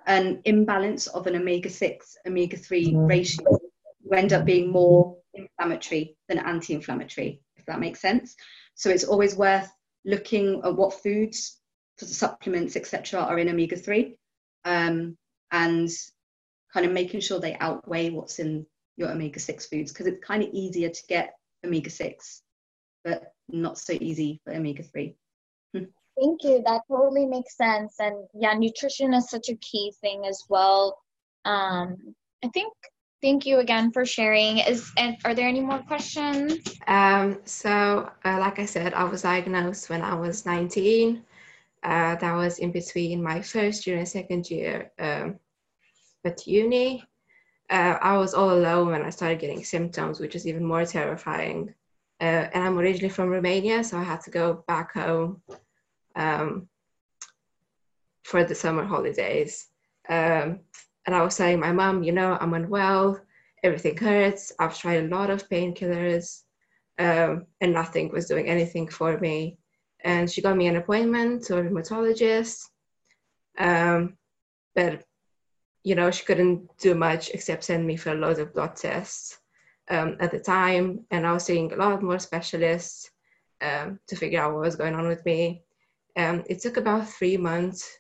an imbalance of an omega-6 omega-3 mm. ratio you end up being more inflammatory than anti-inflammatory, if that makes sense. So it's always worth looking at what foods, supplements, etc., are in omega-3, um, and kind of making sure they outweigh what's in your omega-6 foods because it's kind of easier to get omega-6, but not so easy for omega-3. Thank you. That totally makes sense. And yeah, nutrition is such a key thing as well. Um, I think Thank you again for sharing. Is and are there any more questions? Um, so, uh, like I said, I was diagnosed when I was 19. Uh, that was in between my first year and second year um, at uni. uh, I was all alone when I started getting symptoms, which is even more terrifying. Uh, and I'm originally from Romania, so I had to go back home um, for the summer holidays. Um, and I was telling my mom, you know, I'm unwell, everything hurts. I've tried a lot of painkillers, um, and nothing was doing anything for me. And she got me an appointment to a rheumatologist. Um, but you know, she couldn't do much except send me for a load of blood tests um, at the time. And I was seeing a lot more specialists um, to figure out what was going on with me. Um, it took about three months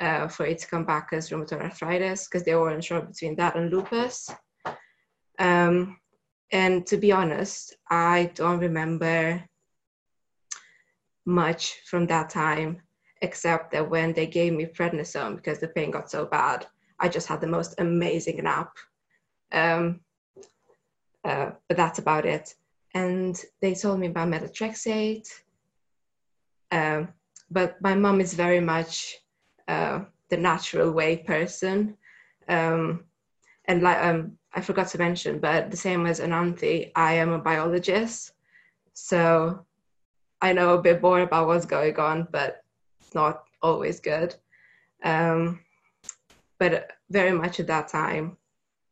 uh, for it to come back as rheumatoid arthritis because they weren't sure between that and lupus. Um, and to be honest, I don't remember much from that time except that when they gave me prednisone because the pain got so bad I just had the most amazing nap. Um, uh, but that's about it. And they told me about methotrexate. Um, but my mom is very much uh, the natural way person. Um, and like um, I forgot to mention, but the same as Ananthi, I am a biologist. So I know a bit more about what's going on, but not always good. Um, but very much at that time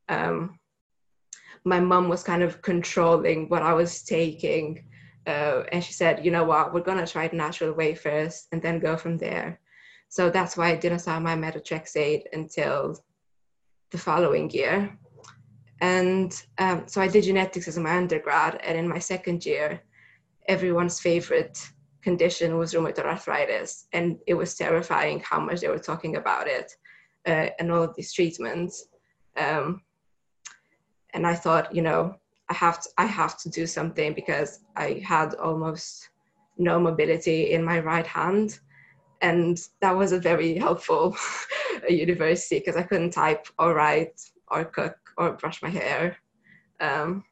um, my mom was kind of controlling what i was taking uh, and she said you know what we're going to try the natural way first and then go from there so that's why i didn't start my methotrexate until the following year and um, so i did genetics as my undergrad and in my second year everyone's favorite condition was rheumatoid arthritis and it was terrifying how much they were talking about it uh, and all of these treatments. Um, and I thought, you know, I have to, I have to do something because I had almost no mobility in my right hand, and that was a very helpful university because I couldn't type or write or cook or brush my hair. Um,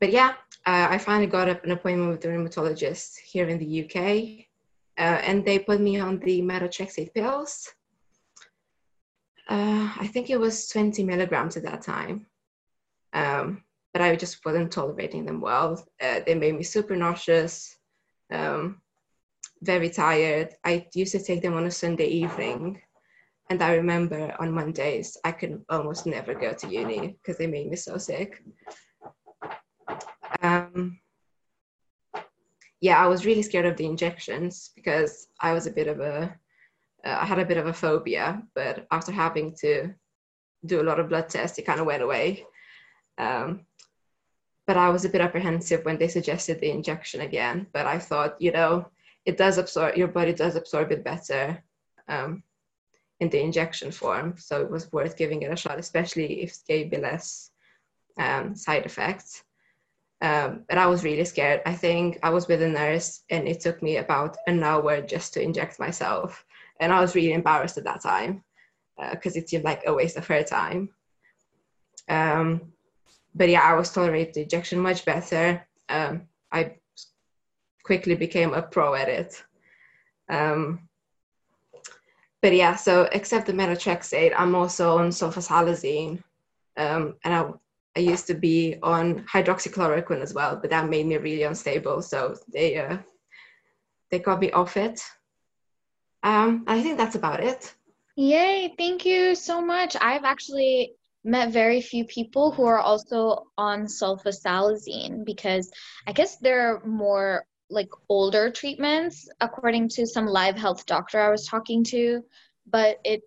but yeah, uh, I finally got an appointment with the rheumatologist here in the UK, uh, and they put me on the methotrexate pills uh, I think it was 20 milligrams at that time. Um, but I just wasn't tolerating them well. Uh, they made me super nauseous, um, very tired. I used to take them on a Sunday evening. And I remember on Mondays, I could almost never go to uni because they made me so sick. Um, yeah, I was really scared of the injections because I was a bit of a uh, I had a bit of a phobia, but after having to do a lot of blood tests, it kind of went away. Um, but I was a bit apprehensive when they suggested the injection again. But I thought, you know, it does absorb, your body does absorb it better um, in the injection form. So it was worth giving it a shot, especially if it gave me less um, side effects. Um, but I was really scared. I think I was with a nurse and it took me about an hour just to inject myself and I was really embarrassed at that time because uh, it seemed like a waste of her time. Um, but yeah, I was tolerating the injection much better. Um, I quickly became a pro at it. Um, but yeah, so except the methotrexate, I'm also on sulfasalazine, um, and I I used to be on hydroxychloroquine as well, but that made me really unstable. So they uh, they got me off it. Um, I think that's about it. Yay, thank you so much. I've actually met very few people who are also on sulfasalazine because I guess they're more like older treatments according to some live health doctor I was talking to, but it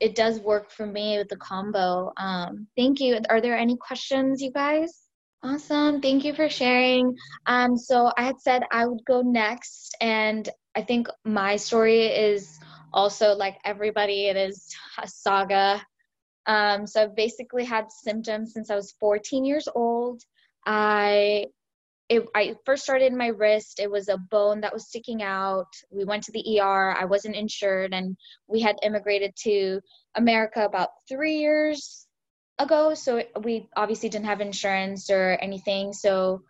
it does work for me with the combo. Um, thank you. Are there any questions, you guys? Awesome. Thank you for sharing. Um, so I had said I would go next, and I think my story is also like everybody, it is a saga. Um, so I've basically had symptoms since I was 14 years old. I it, I first started in my wrist. It was a bone that was sticking out. We went to the ER. I wasn't insured, and we had immigrated to America about three years ago. So we obviously didn't have insurance or anything. So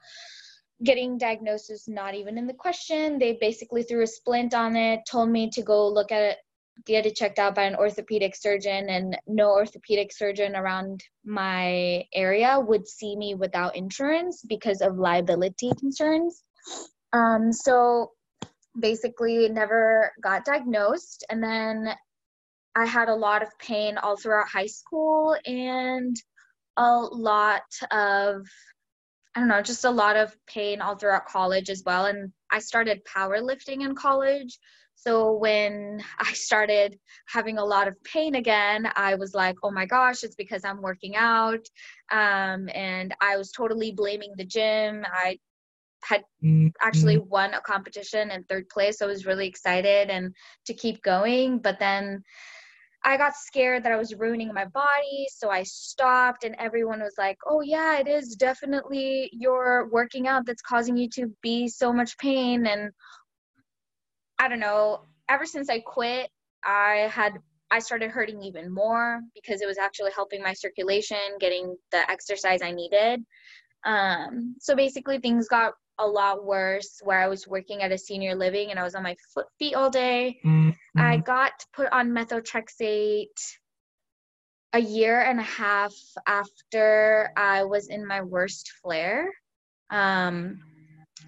getting diagnosis not even in the question. They basically threw a splint on it, told me to go look at get it checked out by an orthopedic surgeon, and no orthopedic surgeon around my area would see me without insurance because of liability concerns. Um, so basically, never got diagnosed, and then I had a lot of pain all throughout high school and a lot of I don't know, just a lot of pain all throughout college as well. And I started powerlifting in college. So when I started having a lot of pain again, I was like, oh my gosh, it's because I'm working out. Um, and I was totally blaming the gym. I had actually Mm-hmm. won a competition in third place. So I was really excited and to keep going. But then I got scared that I was ruining my body, so I stopped, and everyone was like, Oh, yeah, it is definitely your working out that's causing you to be so much pain. And I don't know, ever since I quit, I had I started hurting even more because it was actually helping my circulation, getting the exercise I needed. Um, so basically, things got a lot worse where I was working at a senior living and I was on my foot feet all day. I got put on methotrexate a year and a half after I was in my worst flare. Um,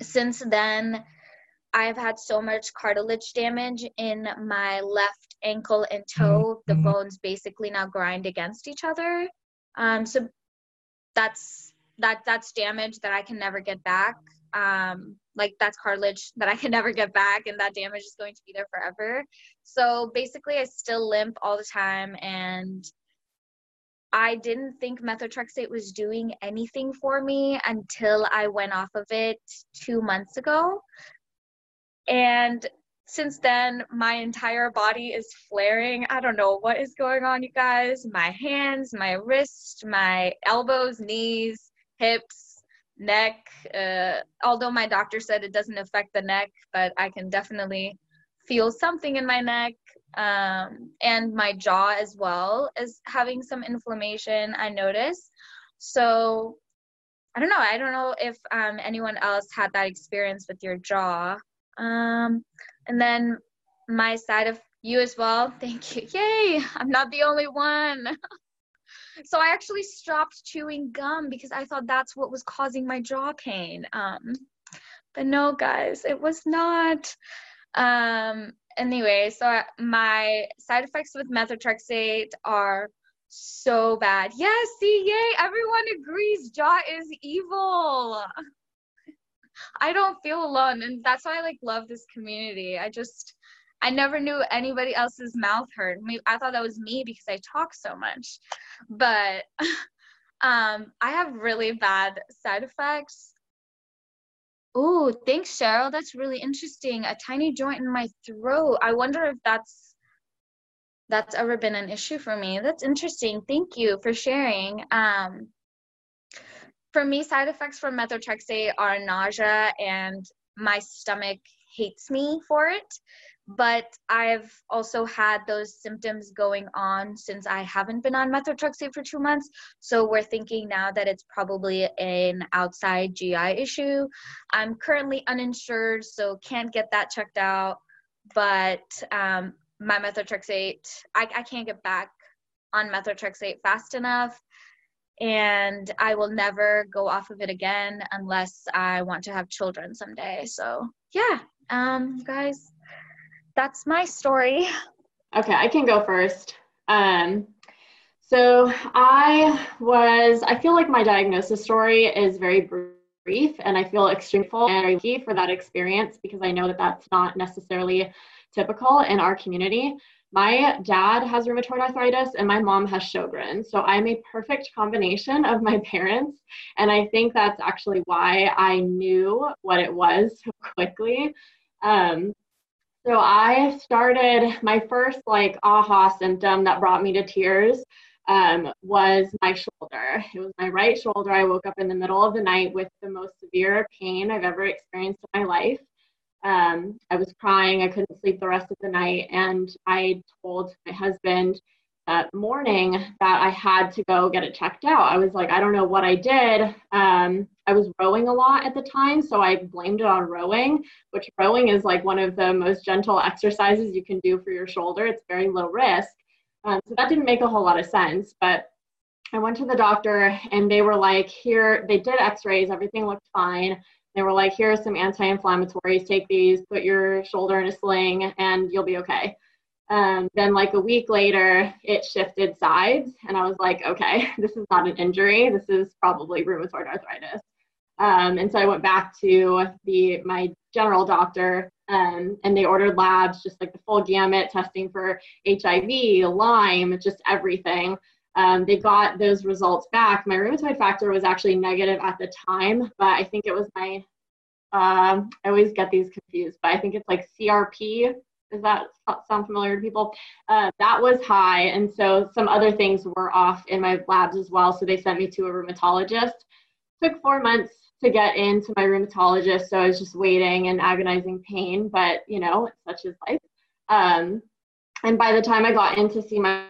since then, I've had so much cartilage damage in my left ankle and toe. The bones basically now grind against each other. Um, so that's that that's damage that I can never get back. Um, like that's cartilage that I can never get back, and that damage is going to be there forever. So basically, I still limp all the time, and I didn't think methotrexate was doing anything for me until I went off of it two months ago. And since then, my entire body is flaring. I don't know what is going on, you guys. My hands, my wrists, my elbows, knees, hips, neck. Uh, although my doctor said it doesn't affect the neck, but I can definitely feel something in my neck um, and my jaw as well is having some inflammation. I notice. So I don't know. I don't know if um, anyone else had that experience with your jaw. Um, and then my side of you as well. Thank you. Yay! I'm not the only one. so I actually stopped chewing gum because I thought that's what was causing my jaw pain. Um, but no, guys, it was not. Um, anyway, so I- my side effects with methotrexate are so bad. Yes, see, yay! Everyone agrees jaw is evil. I don't feel alone, and that's why I like love this community. I just I never knew anybody else's mouth hurt. Me, I thought that was me because I talk so much, but um, I have really bad side effects. Oh, thanks, Cheryl. That's really interesting. A tiny joint in my throat. I wonder if that's that's ever been an issue for me. That's interesting. Thank you for sharing. Um, for me, side effects from methotrexate are nausea and my stomach hates me for it. But I've also had those symptoms going on since I haven't been on methotrexate for two months. So we're thinking now that it's probably an outside GI issue. I'm currently uninsured, so can't get that checked out. But um, my methotrexate, I, I can't get back on methotrexate fast enough and I will never go off of it again unless I want to have children someday. So yeah, um, guys, that's my story. Okay, I can go first. Um, so I was, I feel like my diagnosis story is very brief, and I feel extremely and lucky for that experience because I know that that's not necessarily typical in our community. My dad has rheumatoid arthritis and my mom has Sjogren's. So I'm a perfect combination of my parents. And I think that's actually why I knew what it was so quickly. Um, so I started my first like aha symptom that brought me to tears um, was my shoulder. It was my right shoulder. I woke up in the middle of the night with the most severe pain I've ever experienced in my life. Um, I was crying. I couldn't sleep the rest of the night. And I told my husband that morning that I had to go get it checked out. I was like, I don't know what I did. Um, I was rowing a lot at the time, so I blamed it on rowing, which rowing is like one of the most gentle exercises you can do for your shoulder. It's very low risk. Um, so that didn't make a whole lot of sense. But I went to the doctor and they were like, here, they did x rays, everything looked fine. They were like, here are some anti inflammatories, take these, put your shoulder in a sling, and you'll be okay. Um, then, like a week later, it shifted sides, and I was like, okay, this is not an injury. This is probably rheumatoid arthritis. Um, and so I went back to the my general doctor, um, and they ordered labs, just like the full gamut, testing for HIV, Lyme, just everything. Um, they got those results back. My rheumatoid factor was actually negative at the time, but I think it was my, um, I always get these confused, but I think it's like CRP. Does that sound familiar to people? Uh, that was high. And so some other things were off in my labs as well. So they sent me to a rheumatologist. Took four months to get into my rheumatologist. So I was just waiting and agonizing pain, but you know, such is life. Um, and by the time I got in to see my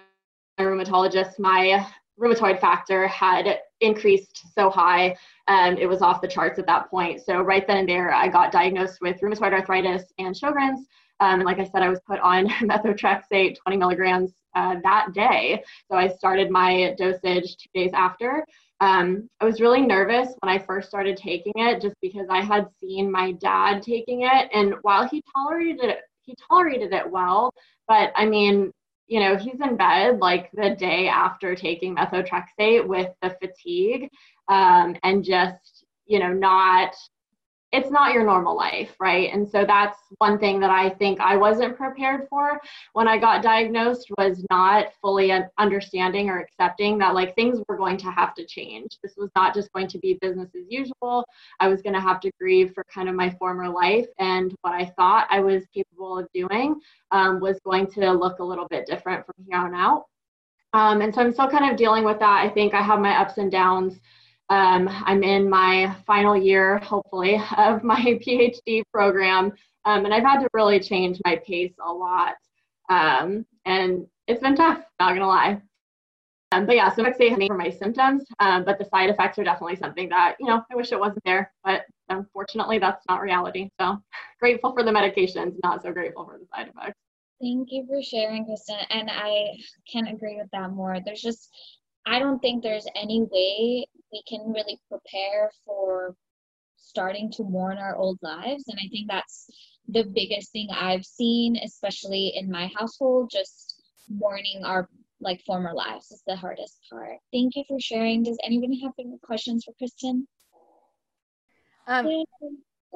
rheumatologist, my rheumatoid factor had increased so high and it was off the charts at that point. So right then and there, I got diagnosed with rheumatoid arthritis and Sjogren's. Um, and like I said, I was put on methotrexate 20 milligrams uh, that day. So I started my dosage two days after. Um, I was really nervous when I first started taking it just because I had seen my dad taking it. And while he tolerated it, he tolerated it well. But I mean, you know, he's in bed like the day after taking methotrexate with the fatigue um, and just, you know, not, it's not your normal life, right? And so that's one thing that I think I wasn't prepared for when I got diagnosed was not fully understanding or accepting that like things were going to have to change. This was not just going to be business as usual. I was going to have to grieve for kind of my former life and what I thought I was capable of doing um, was going to look a little bit different from here on out. Um, and so I'm still kind of dealing with that. I think I have my ups and downs. Um, I'm in my final year, hopefully, of my PhD program, um, and I've had to really change my pace a lot. Um, and it's been tough, not gonna lie. Um, but yeah, so Fixate for my symptoms, um, but the side effects are definitely something that, you know, I wish it wasn't there, but unfortunately that's not reality. So grateful for the medications, not so grateful for the side effects. Thank you for sharing, Kristen. And I can't agree with that more. There's just, I don't think there's any way we can really prepare for starting to mourn our old lives. And I think that's the biggest thing I've seen, especially in my household, just mourning our like former lives is the hardest part. Thank you for sharing. Does anybody have any questions for Kristen? Um,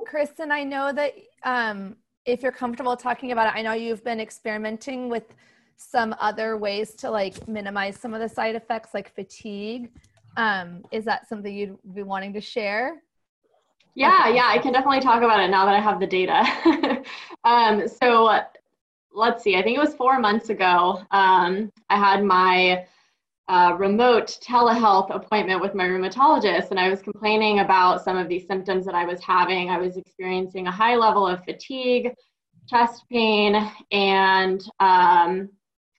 Kristen, I know that um, if you're comfortable talking about it, I know you've been experimenting with some other ways to like minimize some of the side effects like fatigue. Um, is that something you'd be wanting to share? Yeah, yeah, I can definitely talk about it now that I have the data. um, so let's see, I think it was four months ago. Um, I had my uh, remote telehealth appointment with my rheumatologist, and I was complaining about some of these symptoms that I was having. I was experiencing a high level of fatigue, chest pain, and um,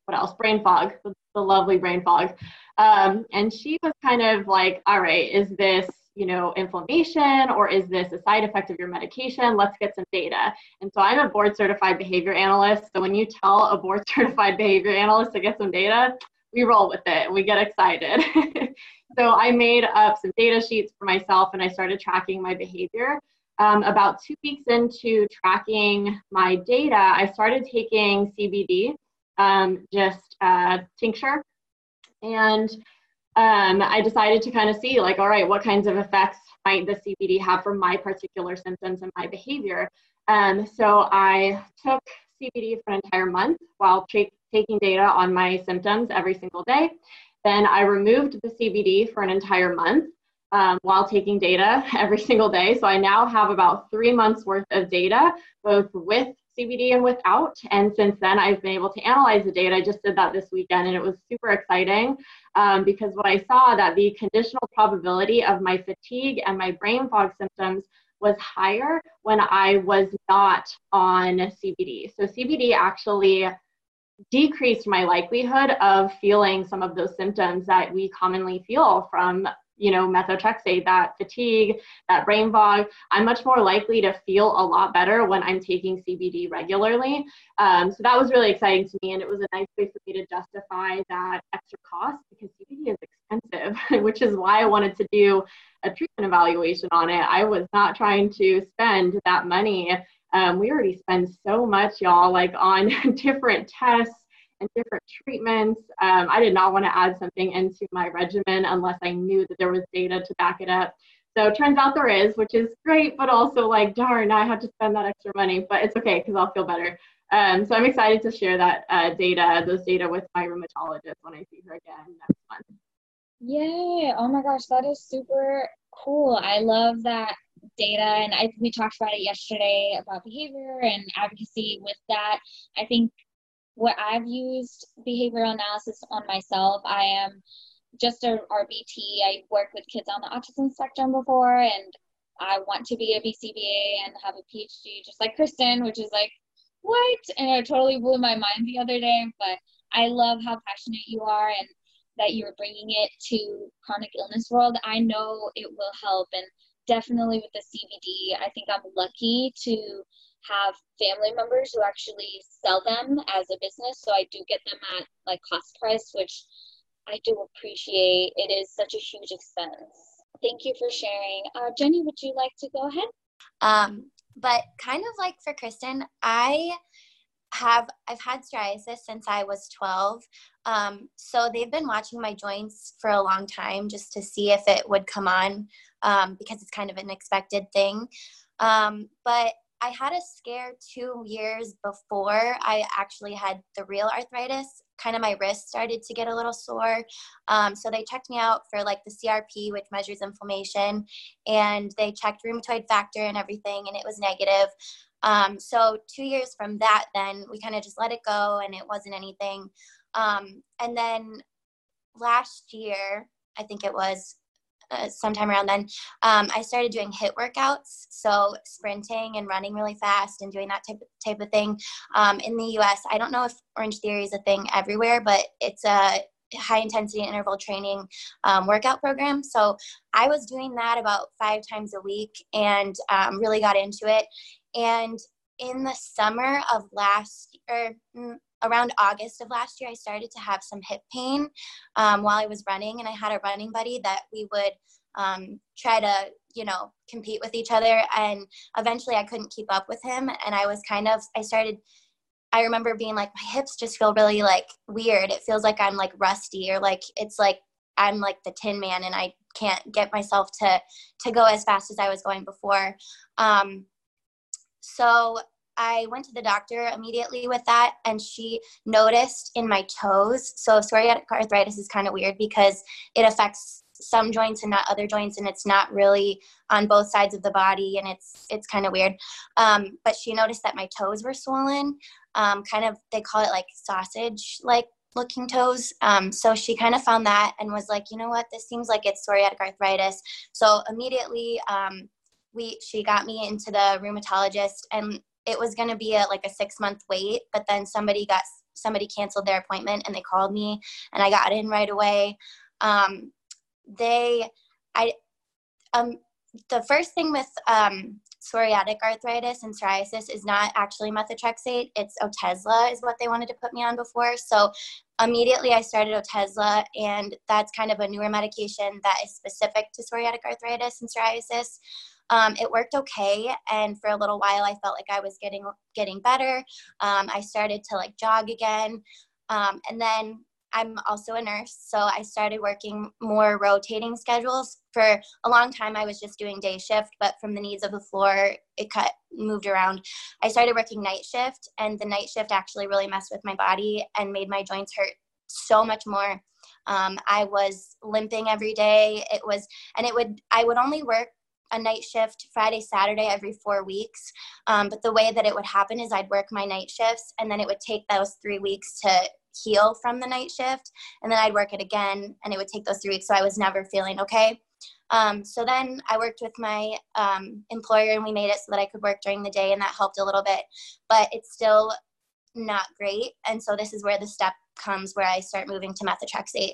what else? Brain fog, the, the lovely brain fog. Um, and she was kind of like, all right, is this you know, inflammation or is this a side effect of your medication? Let's get some data. And so I'm a board certified behavior analyst. So when you tell a board certified behavior analyst to get some data, we roll with it and we get excited. so I made up some data sheets for myself and I started tracking my behavior. Um, about two weeks into tracking my data, I started taking CBD, um, just uh, tincture. And um, I decided to kind of see like, all right, what kinds of effects might the CBD have for my particular symptoms and my behavior? Um, so I took CBD for an entire month while tra- taking data on my symptoms every single day. Then I removed the CBD for an entire month um, while taking data every single day. So I now have about three months worth of data, both with CBD and without. And since then, I've been able to analyze the data. I just did that this weekend, and it was super exciting um, because what I saw that the conditional probability of my fatigue and my brain fog symptoms was higher when I was not on CBD. So CBD actually decreased my likelihood of feeling some of those symptoms that we commonly feel from you know methotrexate that fatigue that brain fog i'm much more likely to feel a lot better when i'm taking cbd regularly. Um, so that was really exciting to me and it was a nice way for me to justify that extra cost because cbd is expensive which is why i wanted to do a treatment evaluation on it. I was not trying to spend that money. Um, we already spend so much, y'all, like on different tests and different treatments. Um, I did not want to add something into my regimen unless I knew that there was data to back it up. So it turns out there is, which is great, but also like, darn, I had to spend that extra money, but it's okay because I'll feel better. Um, so I'm excited to share that uh, data, those data with my rheumatologist when I see her again next month. Yay! Oh my gosh, that is super cool. I love that data and I we talked about it yesterday about behavior and advocacy with that. I think what I've used behavioral analysis on myself, I am just a RBT. I worked with kids on the autism spectrum before and I want to be a BCBA and have a PhD just like Kristen, which is like what? And it totally blew my mind the other day, but I love how passionate you are and that you're bringing it to chronic illness world. I know it will help and definitely with the CBD, I think I'm lucky to have family members who actually sell them as a business. So I do get them at like cost price, which I do appreciate. It is such a huge expense. Thank you for sharing. Uh, Jenny, would you like to go ahead? Um, but kind of like for Kristen, I have I've had psoriasis since I was 12. Um, so they've been watching my joints for a long time just to see if it would come on um, because it's kind of an expected thing. Um, but I had a scare two years before I actually had the real arthritis. Kind of my wrist started to get a little sore. Um, so they checked me out for like the CRP, which measures inflammation, and they checked rheumatoid factor and everything, and it was negative. Um, so two years from that, then we kind of just let it go, and it wasn't anything. Um, and then last year, I think it was uh, sometime around then, um, I started doing HIIT workouts. So sprinting and running really fast and doing that type of, type of thing. Um, in the US, I don't know if Orangetheory is a thing everywhere, but it's a high intensity interval training um, workout program. So I was doing that about five times a week and um, really got into it. And in the summer of last or mm, around August of last year, I started to have some hip pain um, while I was running, and I had a running buddy that we would um, try to, you know, compete with each other. And eventually, I couldn't keep up with him, and I was kind of, I started. I remember being like, my hips just feel really like weird. It feels like I'm like rusty, or like it's like I'm like the Tin Man, and I can't get myself to to go as fast as I was going before. Um, so I went to the doctor immediately with that, and she noticed in my toes. So, psoriatic arthritis is kind of weird because it affects some joints and not other joints, and it's not really on both sides of the body, and it's it's kind of weird. Um, but she noticed that my toes were swollen, um, kind of they call it like sausage like looking toes. Um, so she kind of found that and was like, you know what, this seems like it's psoriatic arthritis. So immediately. Um, we she got me into the rheumatologist and it was going to be a like a six month wait but then somebody got somebody canceled their appointment and they called me and i got in right away. Um, they i um, the first thing with um, psoriatic arthritis and psoriasis is not actually methotrexate it's otezla is what they wanted to put me on before. So immediately i started otezla and that's kind of a newer medication that is specific to psoriatic arthritis and psoriasis. Um, it worked okay, and for a little while, I felt like I was getting getting better. Um, I started to like jog again, um, and then I'm also a nurse, so I started working more rotating schedules. For a long time, I was just doing day shift, but from the needs of the floor, it cut moved around. I started working night shift, and the night shift actually really messed with my body and made my joints hurt so much more. Um, I was limping every day. It was, and it would, I would only work a night shift Friday, Saturday every four weeks. Um, but the way that it would happen is I'd work my night shifts and then it would take those three weeks to heal from the night shift. And then I'd work it again and it would take those three weeks. So I was never feeling okay. Um, so then I worked with my um, employer and we made it so that I could work during the day and that helped a little bit. But it's still not great. And so this is where the step comes where I start moving to methotrexate.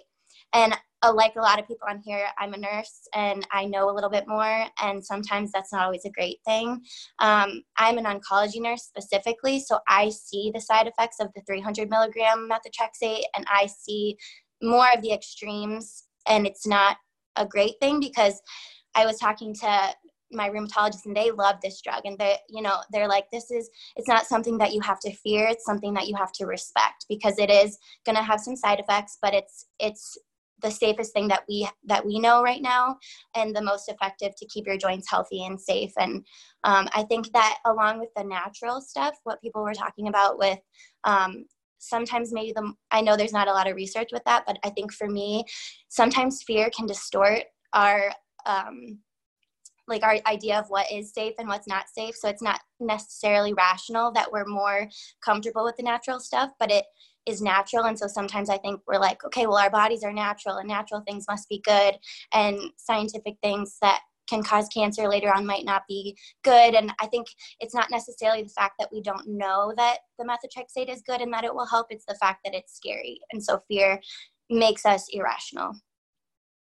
And uh, like a lot of people on here, I'm a nurse and I know a little bit more, and sometimes that's not always a great thing. Um, I'm an oncology nurse specifically, so I see the side effects of the 300 milligram methotrexate, and I see more of the extremes, and it's not a great thing because I was talking to my rheumatologist and they love this drug and they you know they're like this is it's not something that you have to fear it's something that you have to respect because it is going to have some side effects but it's it's the safest thing that we that we know right now and the most effective to keep your joints healthy and safe. And um, i think that along with the natural stuff what people were talking about with um, sometimes maybe the i know there's not a lot of research with that but i think for me sometimes fear can distort our um, like our idea of what is safe and what's not safe. So it's not necessarily rational that we're more comfortable with the natural stuff but it is natural. And so sometimes i think we're like okay well our bodies are natural and natural things must be good. And scientific things that can cause cancer later on might not be good. And i think it's not necessarily the fact that we don't know that the methotrexate is good and that it will help. It's the fact that it's scary. And so fear makes us irrational.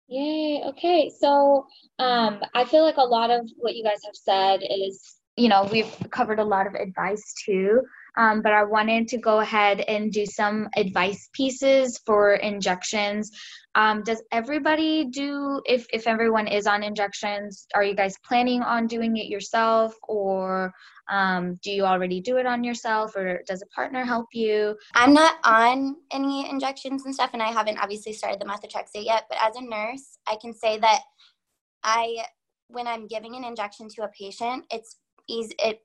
Yay. Okay. So um, I feel like a lot of what you guys have said is, you know, we've covered a lot of advice too um, but I wanted to go ahead and do some advice pieces for injections. Um, does everybody do, if, if everyone is on injections, are you guys planning on doing it yourself or um, do you already do it on yourself or does a partner help you? I'm not on any injections and stuff, and I haven't obviously started the methotrexate yet, but as a nurse, I can say that I, when I'm giving an injection to a patient, it's easy, it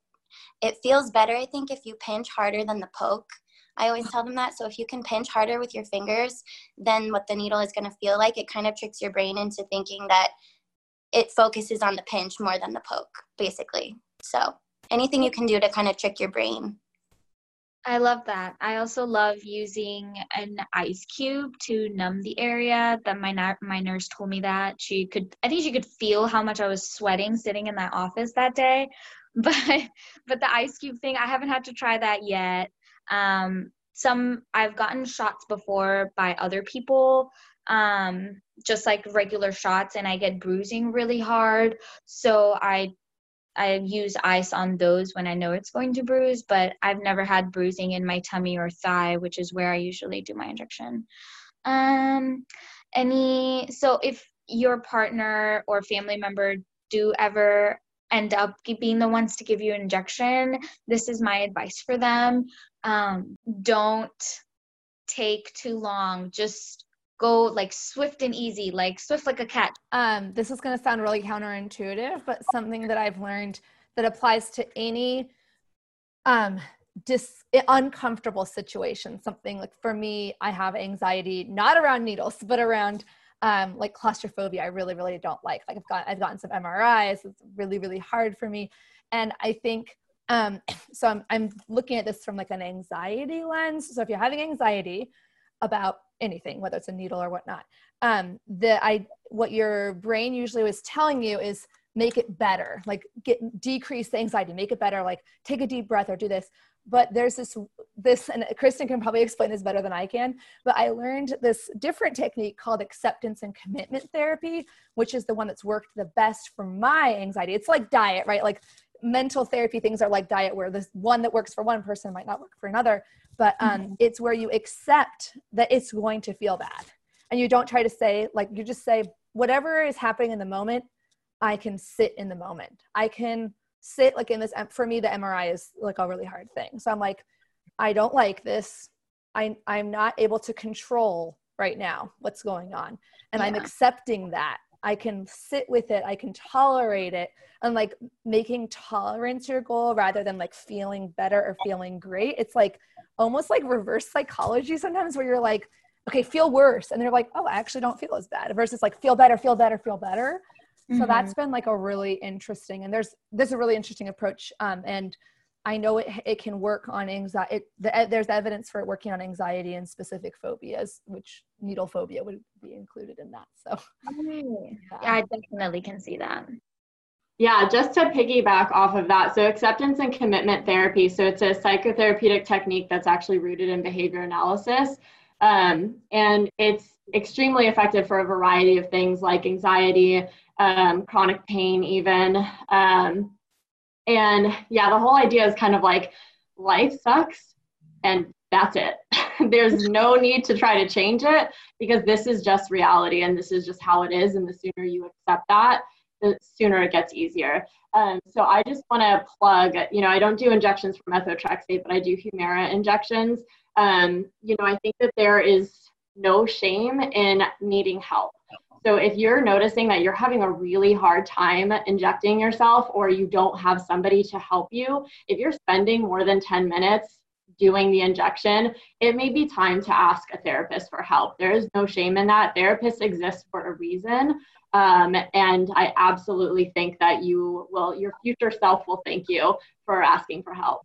it feels better, I think, if you pinch harder than the poke. I always tell them that. So if you can pinch harder with your fingers than what the needle is going to feel like, it kind of tricks your brain into thinking that it focuses on the pinch more than the poke, basically. So anything you can do to kind of trick your brain. I love that. I also love using an ice cube to numb the area. That my my nurse told me that she could. I think she could feel how much I was sweating sitting in that office that day, but but the ice cube thing i haven't had to try that yet. Um some i've gotten shots before by other people um just like regular shots and i get bruising really hard. So i i use ice on those when i know it's going to bruise but i've never had bruising in my tummy or thigh which is where i usually do my injection. Um any so if your partner or family member do ever end up being the ones to give you an injection, this is my advice for them. Um, don't take too long. Just go like swift and easy, like swift like a cat. Um, this is going to sound really counterintuitive, but something that I've learned that applies to any um, dis- uncomfortable situation. Something like for me, I have anxiety not around needles, but around um, like claustrophobia i really really don't like. Like i've got i've gotten some mris it's really really hard for me. And i think um, so I'm, I'm looking at this from like an anxiety lens. So if you're having anxiety about anything whether it's a needle or whatnot um, the i what your brain usually was telling you is make it better like get decrease the anxiety make it better like take a deep breath or do this but there's this this and kristen can probably explain this better than i can but i learned this different technique called acceptance and commitment therapy which is the one that's worked the best for my anxiety. It's like diet right? Like mental therapy things are like diet where this one that works for one person might not work for another but um, mm-hmm. it's where you accept that it's going to feel bad. And you don't try to say like you just say whatever is happening in the moment i can sit in the moment. I can sit like in this for me the mri is like a really hard thing. So i'm like i don't like this. I i'm not able to control right now what's going on. And yeah. i'm accepting that. I can sit with it. I can tolerate it. And like making tolerance your goal rather than like feeling better or feeling great. It's like almost like reverse psychology sometimes where you're like okay feel worse. And they're like oh i actually don't feel as bad. Versus like feel better feel better feel better Mm-hmm. So that's been like a really interesting, and there's there's a really interesting approach. Um, and I know it it can work on anxiety. It, the, there's evidence for it working on anxiety and specific phobias, which needle phobia would be included in that. So yeah. yeah, I definitely can see that. Yeah, just to piggyback off of that. So, acceptance and commitment therapy. So, it's a psychotherapeutic technique that's actually rooted in behavior analysis. Um, and it's extremely effective for a variety of things like anxiety, um, chronic pain, even. Um, and yeah, the whole idea is kind of like life sucks and that's it. There's no need to try to change it because this is just reality and this is just how it is. And the sooner you accept that, the sooner it gets easier. Um, so I just want to plug, you know, I don't do injections for methotrexate, but I do Humira injections. Um, you know, I think that there is no shame in needing help. So if you're noticing that you're having a really hard time injecting yourself or you don't have somebody to help you, if you're spending more than 10 minutes doing the injection, it may be time to ask a therapist for help. There is no shame in that. Therapists exist for a reason. Um, and I absolutely think that you will, your future self will thank you for asking for help.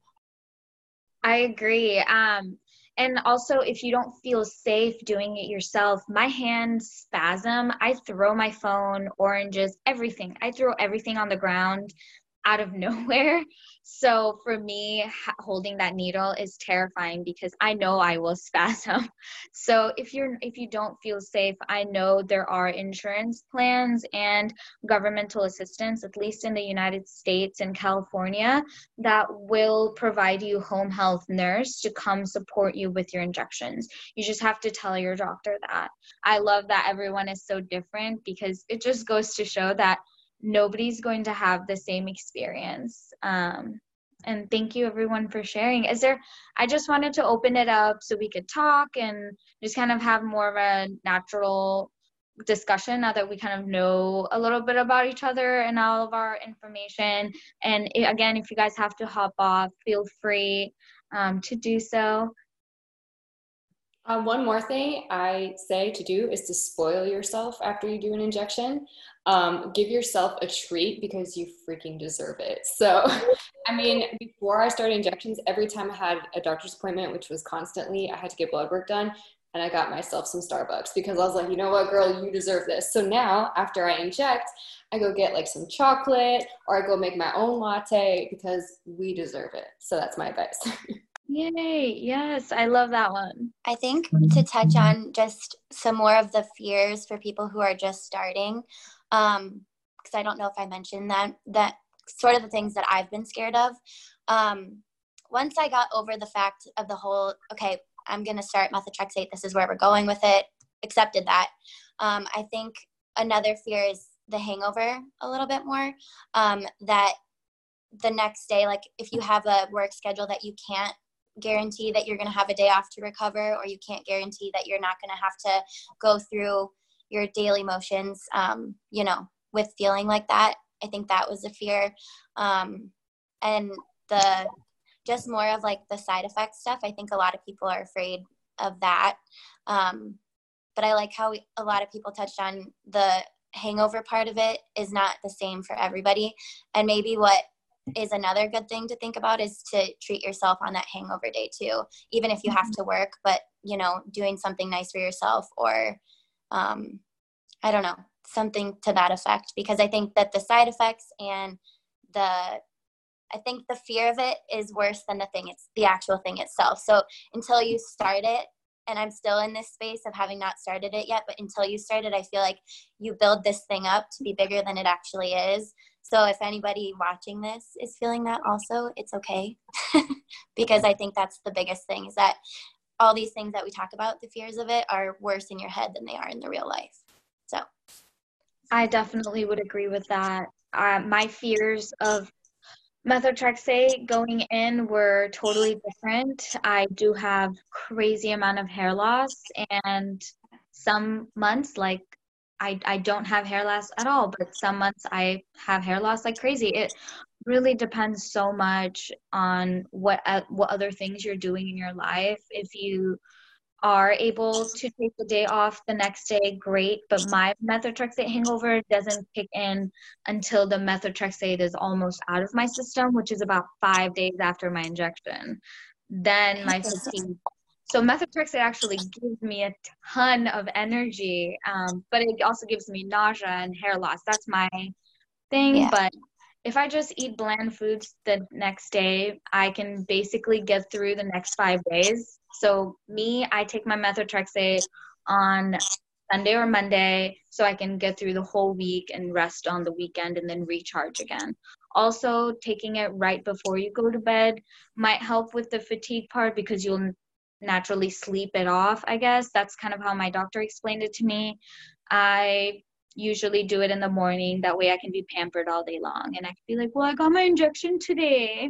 I agree. Um, and also, if you don't feel safe doing it yourself, my hands spasm. I throw my phone, oranges, everything. I throw everything on the ground out of nowhere. So for me, holding that needle is terrifying because I know I will spasm. So if you're if you don't feel safe, I know there are insurance plans and governmental assistance, at least in the United States and California, that will provide you home health nurse to come support you with your injections. You just have to tell your doctor that. I love that everyone is so different because it just goes to show that nobody's going to have the same experience. Um, and thank you everyone for sharing. Is there, I just wanted to open it up so we could talk and just kind of have more of a natural discussion now that we kind of know a little bit about each other and all of our information. And again, if you guys have to hop off, feel free um, to do so. Um, one more thing I say to do is to spoil yourself after you do an injection. Um, give yourself a treat because you freaking deserve it. So, I mean, before I started injections, every time I had a doctor's appointment, which was constantly, I had to get blood work done, and I got myself some Starbucks because I was like, you know what, girl, you deserve this. So now, after I inject, I go get like some chocolate or I go make my own latte because we deserve it. So that's my advice. Yay. Yes, I love that one. I think to touch on just some more of the fears for people who are just starting, um, because I don't know if I mentioned that, that sort of the things that I've been scared of. Um, once I got over the fact of the whole, okay, I'm going to start methotrexate, this is where we're going with it, accepted that. Um, I think another fear is the hangover a little bit more. Um, that the next day, like if you have a work schedule that you can't guarantee that you're going to have a day off to recover or you can't guarantee that you're not going to have to go through your daily motions um, you know with feeling like that. I think that was a fear. Um, and the just more of like the side effect stuff i think a lot of people are afraid of that. Um, but i like how we, a lot of people touched on the hangover part of it is not the same for everybody. And maybe what is another good thing to think about is to treat yourself on that hangover day too even if you have to work but you know doing something nice for yourself or um, i don't know something to that effect because i think that the side effects and the i think the fear of it is worse than the thing it's the actual thing itself so until you start it and i'm still in this space of having not started it yet but until you start it i feel like you build this thing up to be bigger than it actually is so if anybody watching this is feeling that also, it's okay. because I think that's the biggest thing is that all these things that we talk about, the fears of it are worse in your head than they are in the real life. So I definitely would agree with that. Uh, my fears of methotrexate going in were totally different. I do have crazy amount of hair loss and some months like I, I don't have hair loss at all, but some months I have hair loss like crazy. It really depends so much on what uh, what other things you're doing in your life. If you are able to take the day off the next day, great. But my methotrexate hangover doesn't kick in until the methotrexate is almost out of my system, which is about five days after my injection. Then my fatigue so methotrexate actually gives me a ton of energy, um, but it also gives me nausea and hair loss. That's my thing. Yeah. But if I just eat bland foods the next day, I can basically get through the next five days. So me, I take my methotrexate on Sunday or Monday so I can get through the whole week and rest on the weekend and then recharge again. Also, taking it right before you go to bed might help with the fatigue part because you'll naturally sleep it off, I guess. That's kind of how my doctor explained it to me. I usually do it in the morning. That way I can be pampered all day long. And I can be like, well, I got my injection today.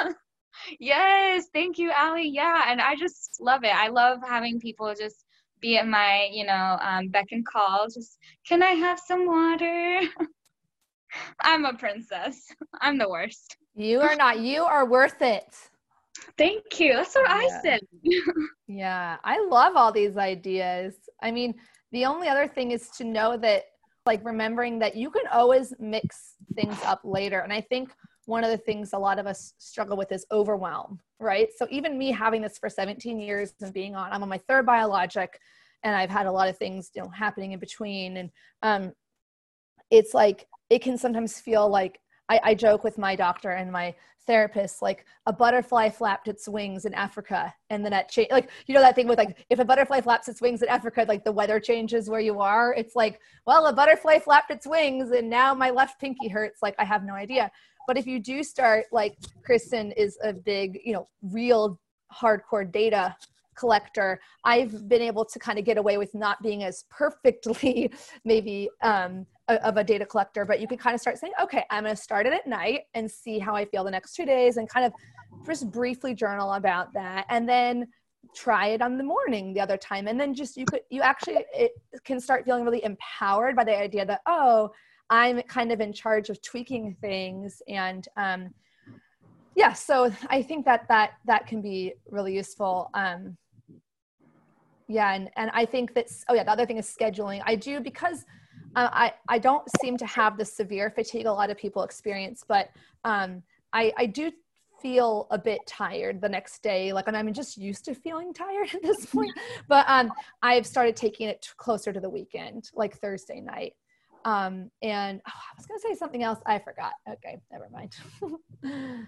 yes, thank you, Ali. Yeah. And I just love it. I love having people just be at my, you know, um, beck and call. Just, can I have some water? I'm a princess. I'm the worst. You are not. You are worth it. Thank you. That's what yeah. I said. yeah. I love all these ideas. I mean, the only other thing is to know that, like, remembering that you can always mix things up later. And I think one of the things a lot of us struggle with is overwhelm, right? So even me having this for 17 years and being on, I'm on my third biologic, and I've had a lot of things, you know, happening in between, and um, it's like it can sometimes feel like I, I joke with my doctor and my therapist like a butterfly flapped its wings in Africa and then that change like you know that thing with like if a butterfly flaps its wings in Africa like the weather changes where you are? It's like well a butterfly flapped its wings and now my left pinky hurts. Like I have no idea. But if you do start, like Kristen is a big, you know, real hardcore data collector, I've been able to kind of get away with not being as perfectly maybe um, of a data collector, but you can kind of start saying, okay, I'm going to start it at night and see how I feel the next two days and kind of just briefly journal about that. And then try it on the morning the other time and then just you could you actually it can start feeling really empowered by the idea that oh I'm kind of in charge of tweaking things and um, yeah so I think that that that can be really useful um, yeah and and I think that oh yeah the other thing is scheduling I do because uh, I I don't seem to have the severe fatigue a lot of people experience but um, I I do feel a bit tired the next day like and i'm just used to feeling tired at this point but um i've started taking it closer to the weekend like thursday night um, and oh, I was going to say something else. I forgot. Okay, never mind.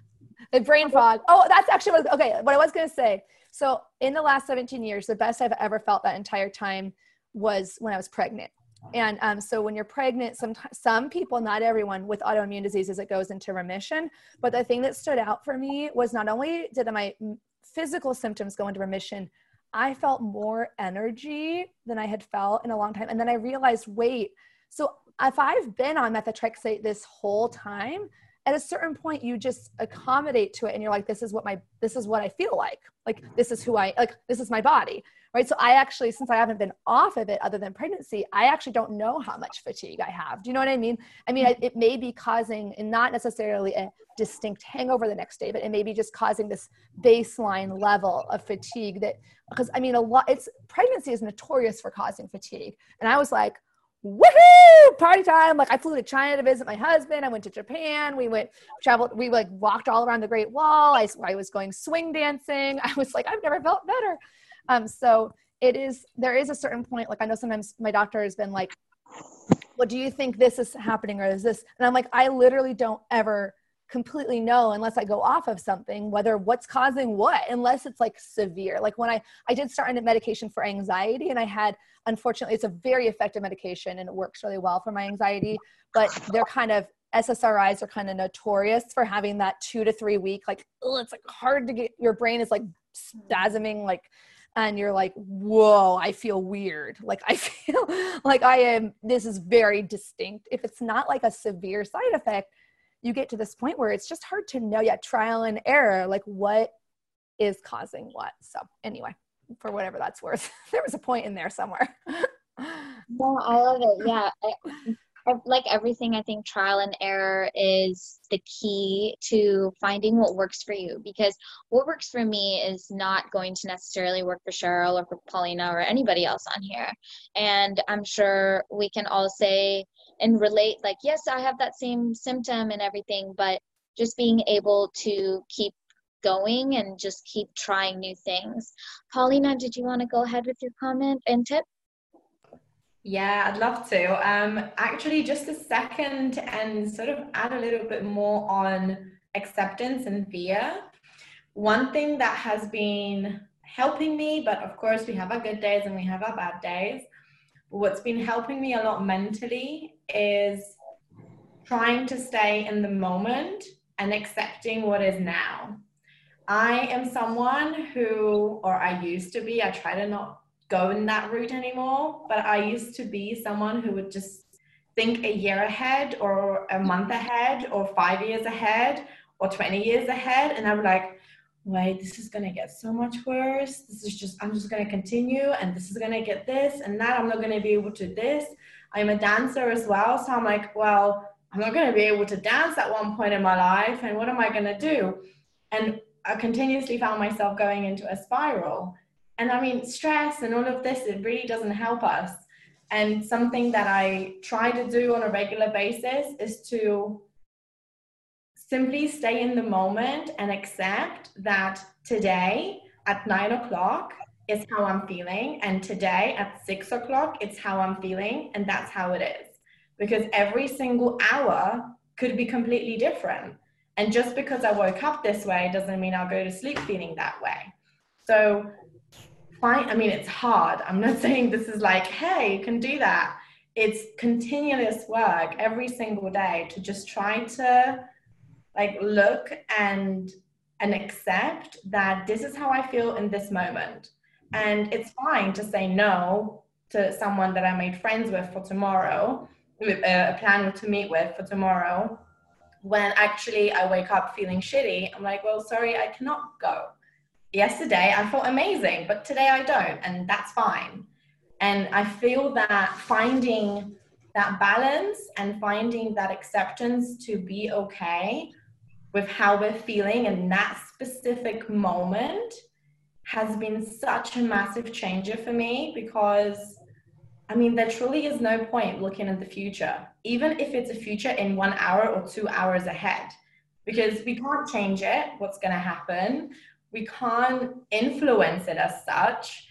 the brain fog. Oh, that's actually what, okay. What I was going to say. So in the last 17 years, the best I've ever felt that entire time was when I was pregnant. And um, so when you're pregnant, some, some people, not everyone with autoimmune diseases, it goes into remission. But the thing that stood out for me was not only did my physical symptoms go into remission, I felt more energy than I had felt in a long time. And then I realized, wait, so if I've been on methotrexate this whole time, at a certain point you just accommodate to it and you're like this is what my this is what i feel like like this is who i like this is my body right? So i actually since i haven't been off of it other than pregnancy i actually don't know how much fatigue i have. Do you know what i mean? I mean it may be causing and not necessarily a distinct hangover the next day but it may be just causing this baseline level of fatigue that because i mean a lot it's pregnancy is notorious for causing fatigue. And i was like woohoo! Party time. Like i flew to china to visit my husband. I went to japan. We went traveled we like walked all around the great wall. I, I was going swing dancing. I was like i've never felt better um so it is there is a certain point like i know sometimes my doctor has been like well do you think this is happening or is this and i'm like i literally don't ever completely know unless I go off of something, whether what's causing what, unless it's like severe. Like when I, I did start a medication for anxiety and I had, unfortunately, it's a very effective medication and it works really well for my anxiety, but they're kind of, SSRIs are kind of notorious for having that two to three week, like, it's like hard to get, your brain is like spasming, like, and you're like, whoa, I feel weird. Like I feel like I am, this is very distinct. If it's not like a severe side effect, you get to this point where it's just hard to know yet trial and error like what is causing what so anyway for whatever that's worth there was a point in there somewhere no i love it yeah I, like everything i think trial and error is the key to finding what works for you because what works for me is not going to necessarily work for cheryl or for paulina or anybody else on here. And i'm sure we can all say and relate like yes i have that same symptom and everything but just being able to keep going and just keep trying new things. Paulina did you want to go ahead with your comment and tip Yeah, I'd love to. Um, actually, just a second and sort of add a little bit more on acceptance and fear. One thing that has been helping me, but of course, we have our good days and we have our bad days. What's been helping me a lot mentally is trying to stay in the moment and accepting what is now. I am someone who, or I used to be, I try to not go in that route anymore, but I used to be someone who would just think a year ahead or a month ahead or five years ahead or 20 years ahead. And I'm like, wait, this is going to get so much worse. This is just, I'm just going to continue and this is going to get this and that. I'm not going to be able to this. I'm a dancer as well. So I'm like, well, I'm not going to be able to dance at one point in my life. And what am I going to do? And I continuously found myself going into a spiral. And I mean, stress and all of this, it really doesn't help us. And something that I try to do on a regular basis is to simply stay in the moment and accept that today at nine o'clock is how I'm feeling. And today at six o'clock, it's how I'm feeling. And that's how it is. Because every single hour could be completely different. And just because I woke up this way doesn't mean I'll go to sleep feeling that way. So, fine. I mean, it's hard. I'm not saying this is like, hey, you can do that. It's continuous work every single day to just try to like look and and accept that this is how I feel in this moment. And it's fine to say no to someone that I made friends with for tomorrow, uh, a plan to meet with for tomorrow, when actually I wake up feeling shitty, I'm like, well, sorry, I cannot go. Yesterday I felt amazing, but today I don't, and that's fine. And I feel that finding that balance and finding that acceptance to be okay with how we're feeling in that specific moment has been such a massive changer for me because I mean, there truly is no point looking at the future, even if it's a future in one hour or two hours ahead, because we can't change it, what's going to happen. We can't influence it as such,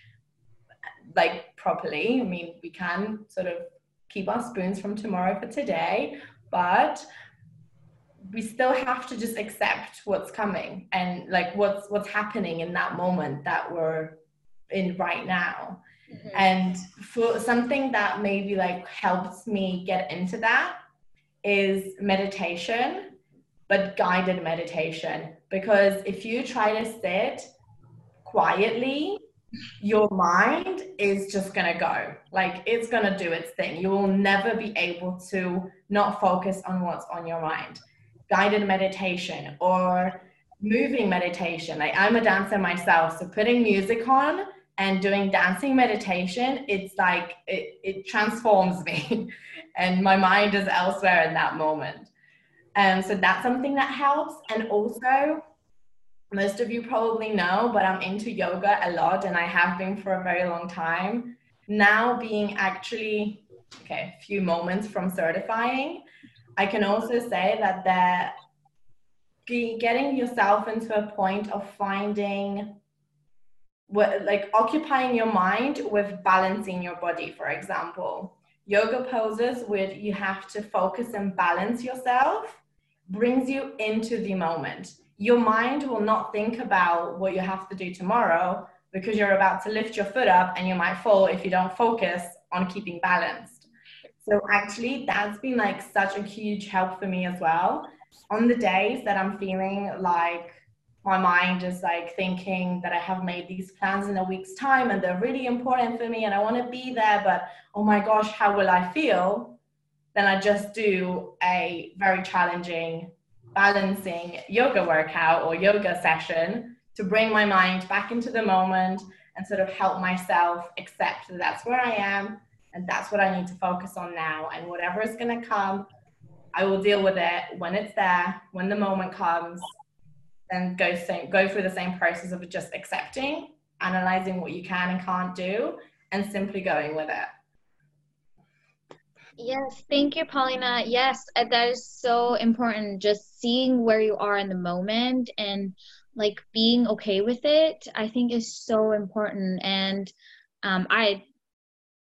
like properly. I mean, we can sort of keep our spoons from tomorrow for today, but we still have to just accept what's coming and like what's what's happening in that moment that we're in right now Mm-hmm. And for something that maybe like helps me get into that is meditation, but guided meditation. Because if you try to sit quietly, your mind is just gonna go. Like it's gonna do its thing. You will never be able to not focus on what's on your mind. Guided meditation or moving meditation. Like I'm a dancer myself, so putting music on and doing dancing meditation, it's like it, it transforms me and my mind is elsewhere in that moment. And um, so that's something that helps. And also, most of you probably know, but I'm into yoga a lot and I have been for a very long time. Now, being actually, okay, a few moments from certifying, I can also say that that getting yourself into a point of finding like occupying your mind with balancing your body, for example. Yoga poses where you have to focus and balance yourself brings you into the moment. Your mind will not think about what you have to do tomorrow because you're about to lift your foot up and you might fall if you don't focus on keeping balanced. So actually that's been like such a huge help for me as well. On the days that I'm feeling like my mind is like thinking that I have made these plans in a week's time and they're really important for me and I want to be there, but oh my gosh, how will I feel? Then I just do a very challenging balancing yoga workout or yoga session to bring my mind back into the moment and sort of help myself accept that that's where I am and that's what I need to focus on now. And whatever is going to come, I will deal with it when it's there, when the moment comes, then go same, go through the same process of just accepting, analyzing what you can and can't do, and simply going with it. Yes, thank you, Paulina. Yes, uh, that is so important. Just seeing where you are in the moment and like being okay with it, I think is so important. And um, I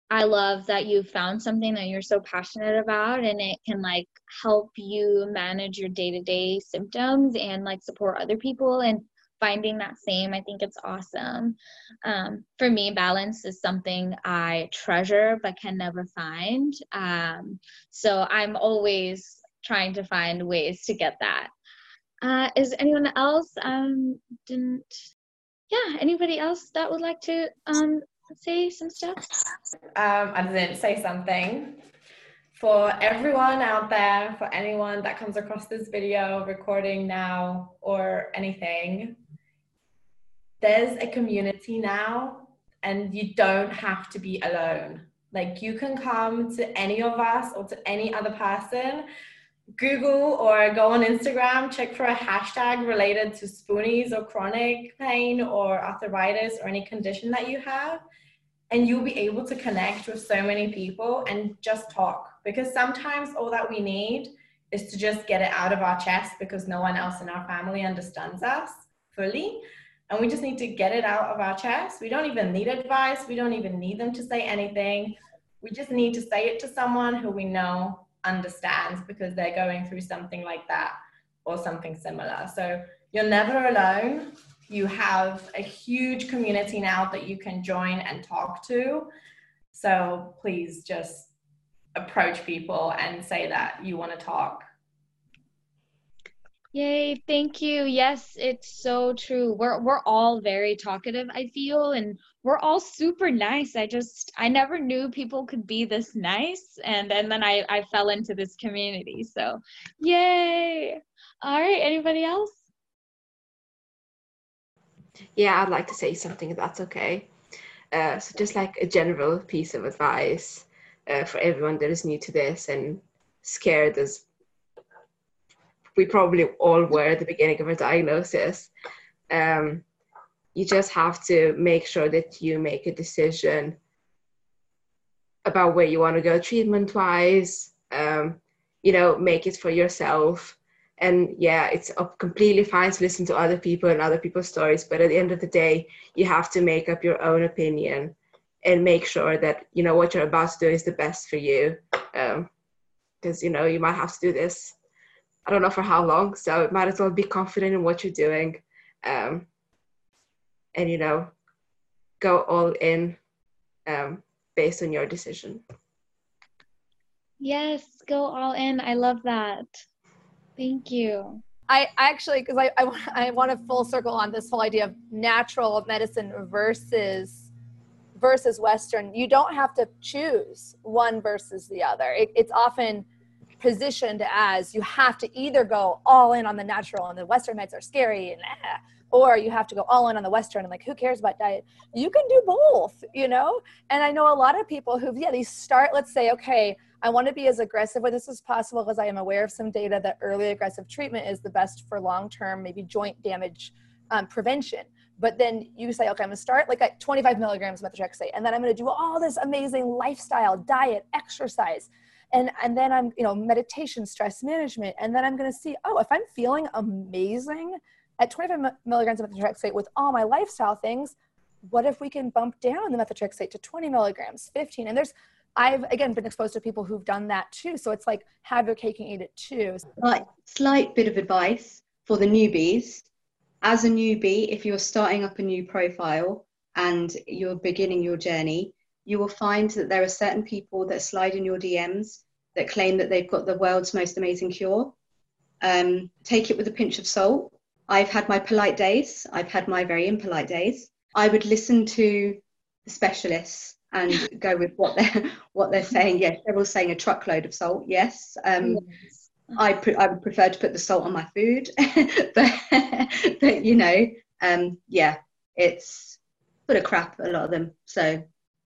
I love that you found something that you're so passionate about and it can like help you manage your day-to-day symptoms and like support other people and finding that same i think it's awesome. Um, for me balance is something i treasure but can never find. Um, so i'm always trying to find ways to get that. Uh, is anyone else um, didn't yeah anybody else that would like to um, say some stuff? Um, i didn't say something. For everyone out there for anyone that comes across this video recording now or anything there's a community now and you don't have to be alone. Like you can come to any of us or to any other person, Google or go on Instagram, check for a hashtag related to spoonies or chronic pain or arthritis or any condition that you have. And you'll be able to connect with so many people and just talk. Because sometimes all that we need is to just get it out of our chest because no one else in our family understands us fully and we just need to get it out of our chest. We don't even need advice. We don't even need them to say anything. We just need to say it to someone who we know understands because they're going through something like that or something similar. So you're never alone. You have a huge community now that you can join and talk to. So please just approach people and say that you want to talk Yay, thank you. Yes, it's so true. We're we're all very talkative, I feel, and we're all super nice. I just I never knew people could be this nice and and then I I fell into this community. So, yay. All right, anybody else? Yeah, I'd like to say something if that's okay. Uh, so just like a general piece of advice uh, for everyone that is new to this and scared as we probably all were at the beginning of a diagnosis. Um, you just have to make sure that you make a decision about where you want to go treatment wise. Um, you know, make it for yourself. And yeah, it's completely fine to listen to other people and other people's stories, but at the end of the day, you have to make up your own opinion and make sure that you know what you're about to do is the best for you. Because um, you know you might have to do this I don't know for how long, so it might as well be confident in what you're doing, um, and you know, go all in um, based on your decision. Yes, go all in. I love that. Thank you. I actually, because I, I, I want to full circle on this whole idea of natural medicine versus versus Western. You don't have to choose one versus the other. It, it's often positioned as you have to either go all in on the natural and the Western meds are scary and eh, or you have to go all in on the Western and like who cares about diet? You can do both, you know? And I know a lot of people who, yeah, they start, let's say, okay, I want to be as aggressive with this as possible because I am aware of some data that early aggressive treatment is the best for long term, maybe joint damage um, prevention. But then you say, okay, I'm gonna start like at 25 milligrams of methotrexate, and then I'm gonna do all this amazing lifestyle, diet, exercise and and then i'm you know meditation stress management and then i'm going to see oh if i'm feeling amazing at 25 milligrams of methotrexate with all my lifestyle things what if we can bump down the methotrexate to 20 milligrams 15 and there's i've again been exposed to people who've done that too. So it's like have your cake and eat it too. Slight, slight bit of advice for the newbies. As a newbie if you're starting up a new profile and you're beginning your journey you will find that there are certain people that slide in your DMs that claim that they've got the world's most amazing cure. Um, take it with a pinch of salt. I've had my polite days, I've had my very impolite days. I would listen to the specialists and go with what they're what they're saying. Yes, they're all saying a truckload of salt. Yes, um, yes. I pre- I would prefer to put the salt on my food, but but you know, um, yeah, it's full of crap. A lot of them. So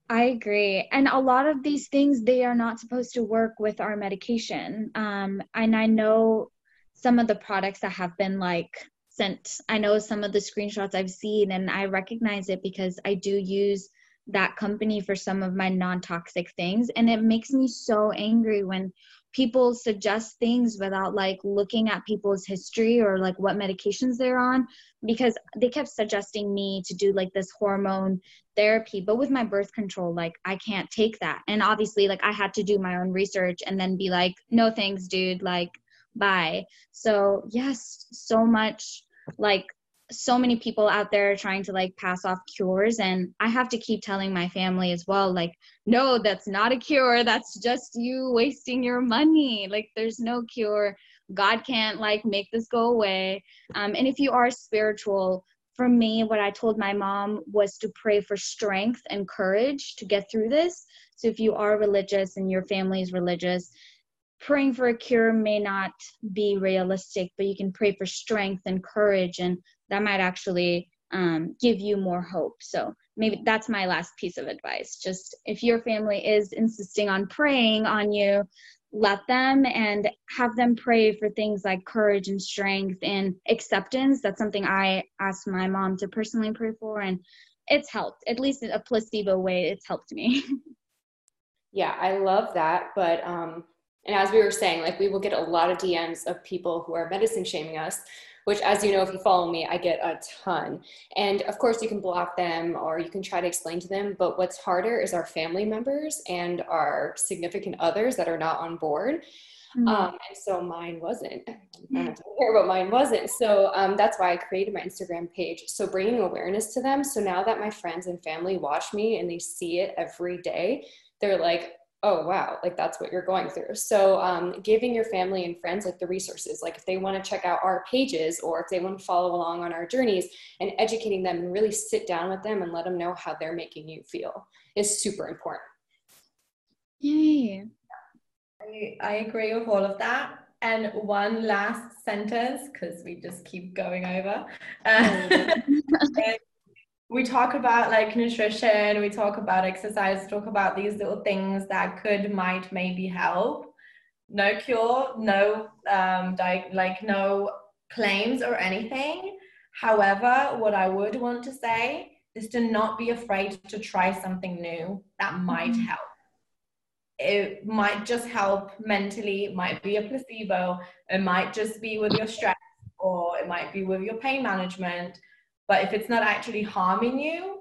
I agree. And a lot of these things, they are not supposed to work with our medication. Um, and I know some of the products that have been like sent, I know some of the screenshots I've seen, and I recognize it because I do use that company for some of my non toxic things. And it makes me so angry when people suggest things without like looking at people's history or like what medications they're on because they kept suggesting me to do like this hormone therapy. But with my birth control like i can't take that. And obviously like i had to do my own research and then be like no thanks dude. Like bye. So yes so much like so many people out there trying to like pass off cures and i have to keep telling my family as well like no that's not a cure. That's just you wasting your money. Like there's no cure. God can't like make this go away. Um, and if you are spiritual for me what i told my mom was to pray for strength and courage to get through this. So if you are religious and your family is religious praying for a cure may not be realistic but you can pray for strength and courage and that might actually um, give you more hope. So maybe that's my last piece of advice. Just if your family is insisting on praying on you, let them and have them pray for things like courage and strength and acceptance. That's something I asked my mom to personally pray for, and it's helped. At least in a placebo way, it's helped me. yeah, I love that. But um, and as we were saying, like we will get a lot of DMs of people who are medicine shaming us which as you know, if you follow me, I get a ton. And of course you can block them or you can try to explain to them, but what's harder is our family members and our significant others that are not on board. Mm-hmm. Um, and so mine wasn't. I don't care, but mine wasn't. So um, that's why I created my Instagram page. So bringing awareness to them. So now that my friends and family watch me and they see it every day, they're like, oh wow like that's what you're going through. So um, giving your family and friends like the resources like if they want to check out our pages or if they want to follow along on our journeys and educating them and really sit down with them and let them know how they're making you feel is super important. Yay. I, I agree with all of that. And one last sentence because we just keep going over. Uh, we talk about like nutrition, we talk about exercise, talk about these little things that could, might, maybe help. No cure, no um, di- like no claims or anything. However, what I would want to say is to not be afraid to try something new that might mm-hmm. help. It might just help mentally, it might be a placebo, it might just be with your stress, or it might be with your pain management but if it's not actually harming you,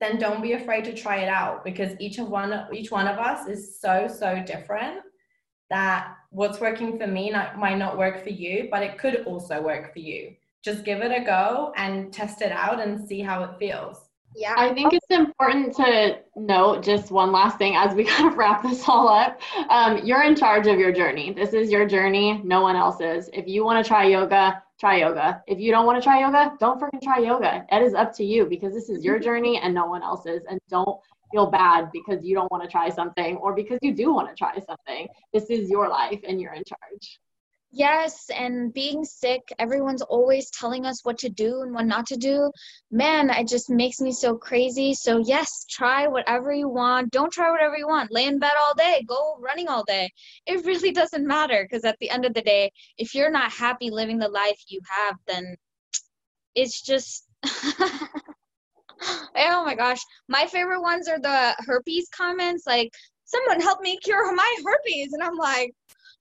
then don't be afraid to try it out because each of one each one of us is so so different that what's working for me not, might not work for you, but it could also work for you. Just give it a go and test it out and see how it feels. Yeah. I think it's important to note just one last thing as we kind of wrap this all up. Um, you're in charge of your journey. This is your journey, no one else's. If you want to try yoga, try yoga. If you don't want to try yoga, don't freaking try yoga. It is up to you because this is your journey and no one else's. And don't feel bad because you don't want to try something or because you do want to try something. This is your life and you're in charge. Yes, and being sick, everyone's always telling us what to do and what not to do. Man, it just makes me so crazy. So, yes, try whatever you want. Don't try whatever you want. Lay in bed all day, go running all day. It really doesn't matter because at the end of the day, if you're not happy living the life you have, then it's just. oh my gosh. My favorite ones are the herpes comments like, someone help me cure my herpes. And I'm like,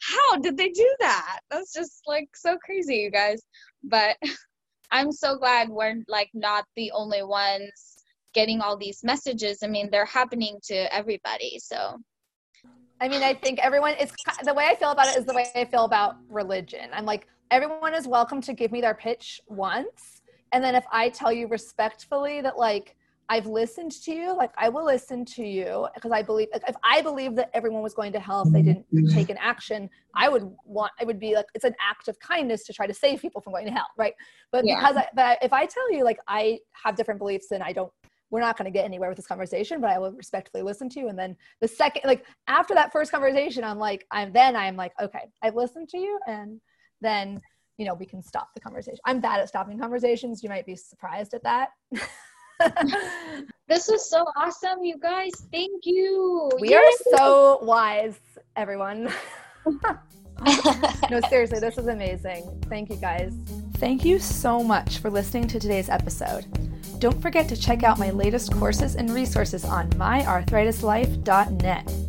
how did they do that? That's just like so crazy, you guys. But I'm so glad we're like not the only ones getting all these messages. I mean, they're happening to everybody. So I mean, I think everyone is the way I feel about it is the way I feel about religion. I'm like, everyone is welcome to give me their pitch once. And then if I tell you respectfully that, like, I've listened to you. Like I will listen to you because I believe like, if I believe that everyone was going to hell if they didn't mm-hmm. take an action, I would want it would be like it's an act of kindness to try to save people from going to hell, right? But yeah. because I, but if I tell you like I have different beliefs and I don't we're not going to get anywhere with this conversation, but I will respectfully listen to you. And then the second, like after that first conversation, I'm like, I'm then I'm like, okay, I've listened to you, and then you know we can stop the conversation. I'm bad at stopping conversations. You might be surprised at that. this is so awesome, you guys. Thank you. We Yay. are so wise, everyone. no, seriously, this is amazing. Thank you guys. Thank you so much for listening to today's episode. Don't forget to check out my latest courses and resources on myarthritislife.net.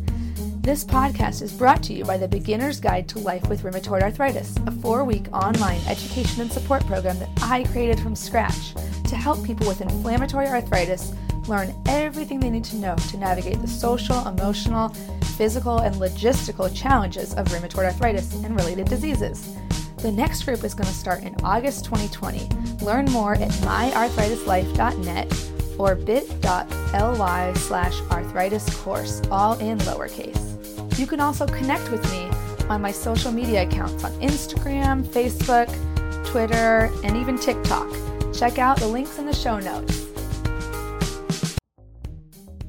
This podcast is brought to you by the Beginner's Guide to Life with Rheumatoid Arthritis, a four week online education and support program that I created from scratch to help people with inflammatory arthritis learn everything they need to know to navigate the social, emotional, physical, and logistical challenges of rheumatoid arthritis and related diseases. The next group is going to start in August 2020. Learn more at myarthritislife.net or bit.ly slash arthritis course, all in lowercase. You can also connect with me on my social media accounts on Instagram, Facebook, Twitter, and even TikTok. Check out the links in the show notes.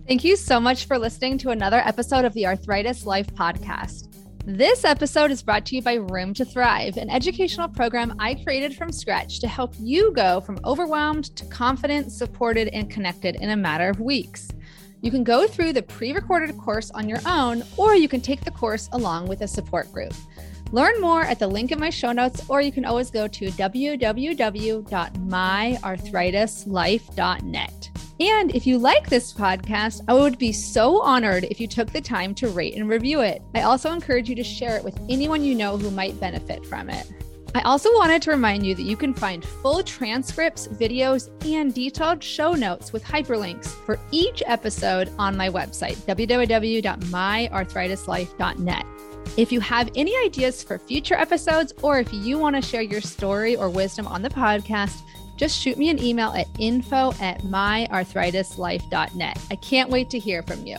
Thank you so much for listening to another episode of the Arthritis Life podcast. This episode is brought to you by Room to Thrive, an educational program I created from scratch to help you go from overwhelmed to confident, supported, and connected in a matter of weeks. You can go through the pre recorded course on your own, or you can take the course along with a support group. Learn more at the link in my show notes, or you can always go to www.myarthritislife.net. And if you like this podcast, I would be so honored if you took the time to rate and review it. I also encourage you to share it with anyone you know who might benefit from it. I also wanted to remind you that you can find full transcripts, videos, and detailed show notes with hyperlinks for each episode on my website, www.myarthritislife.net. If you have any ideas for future episodes, or if you want to share your story or wisdom on the podcast, just shoot me an email at info at myarthritislife.net. I can't wait to hear from you.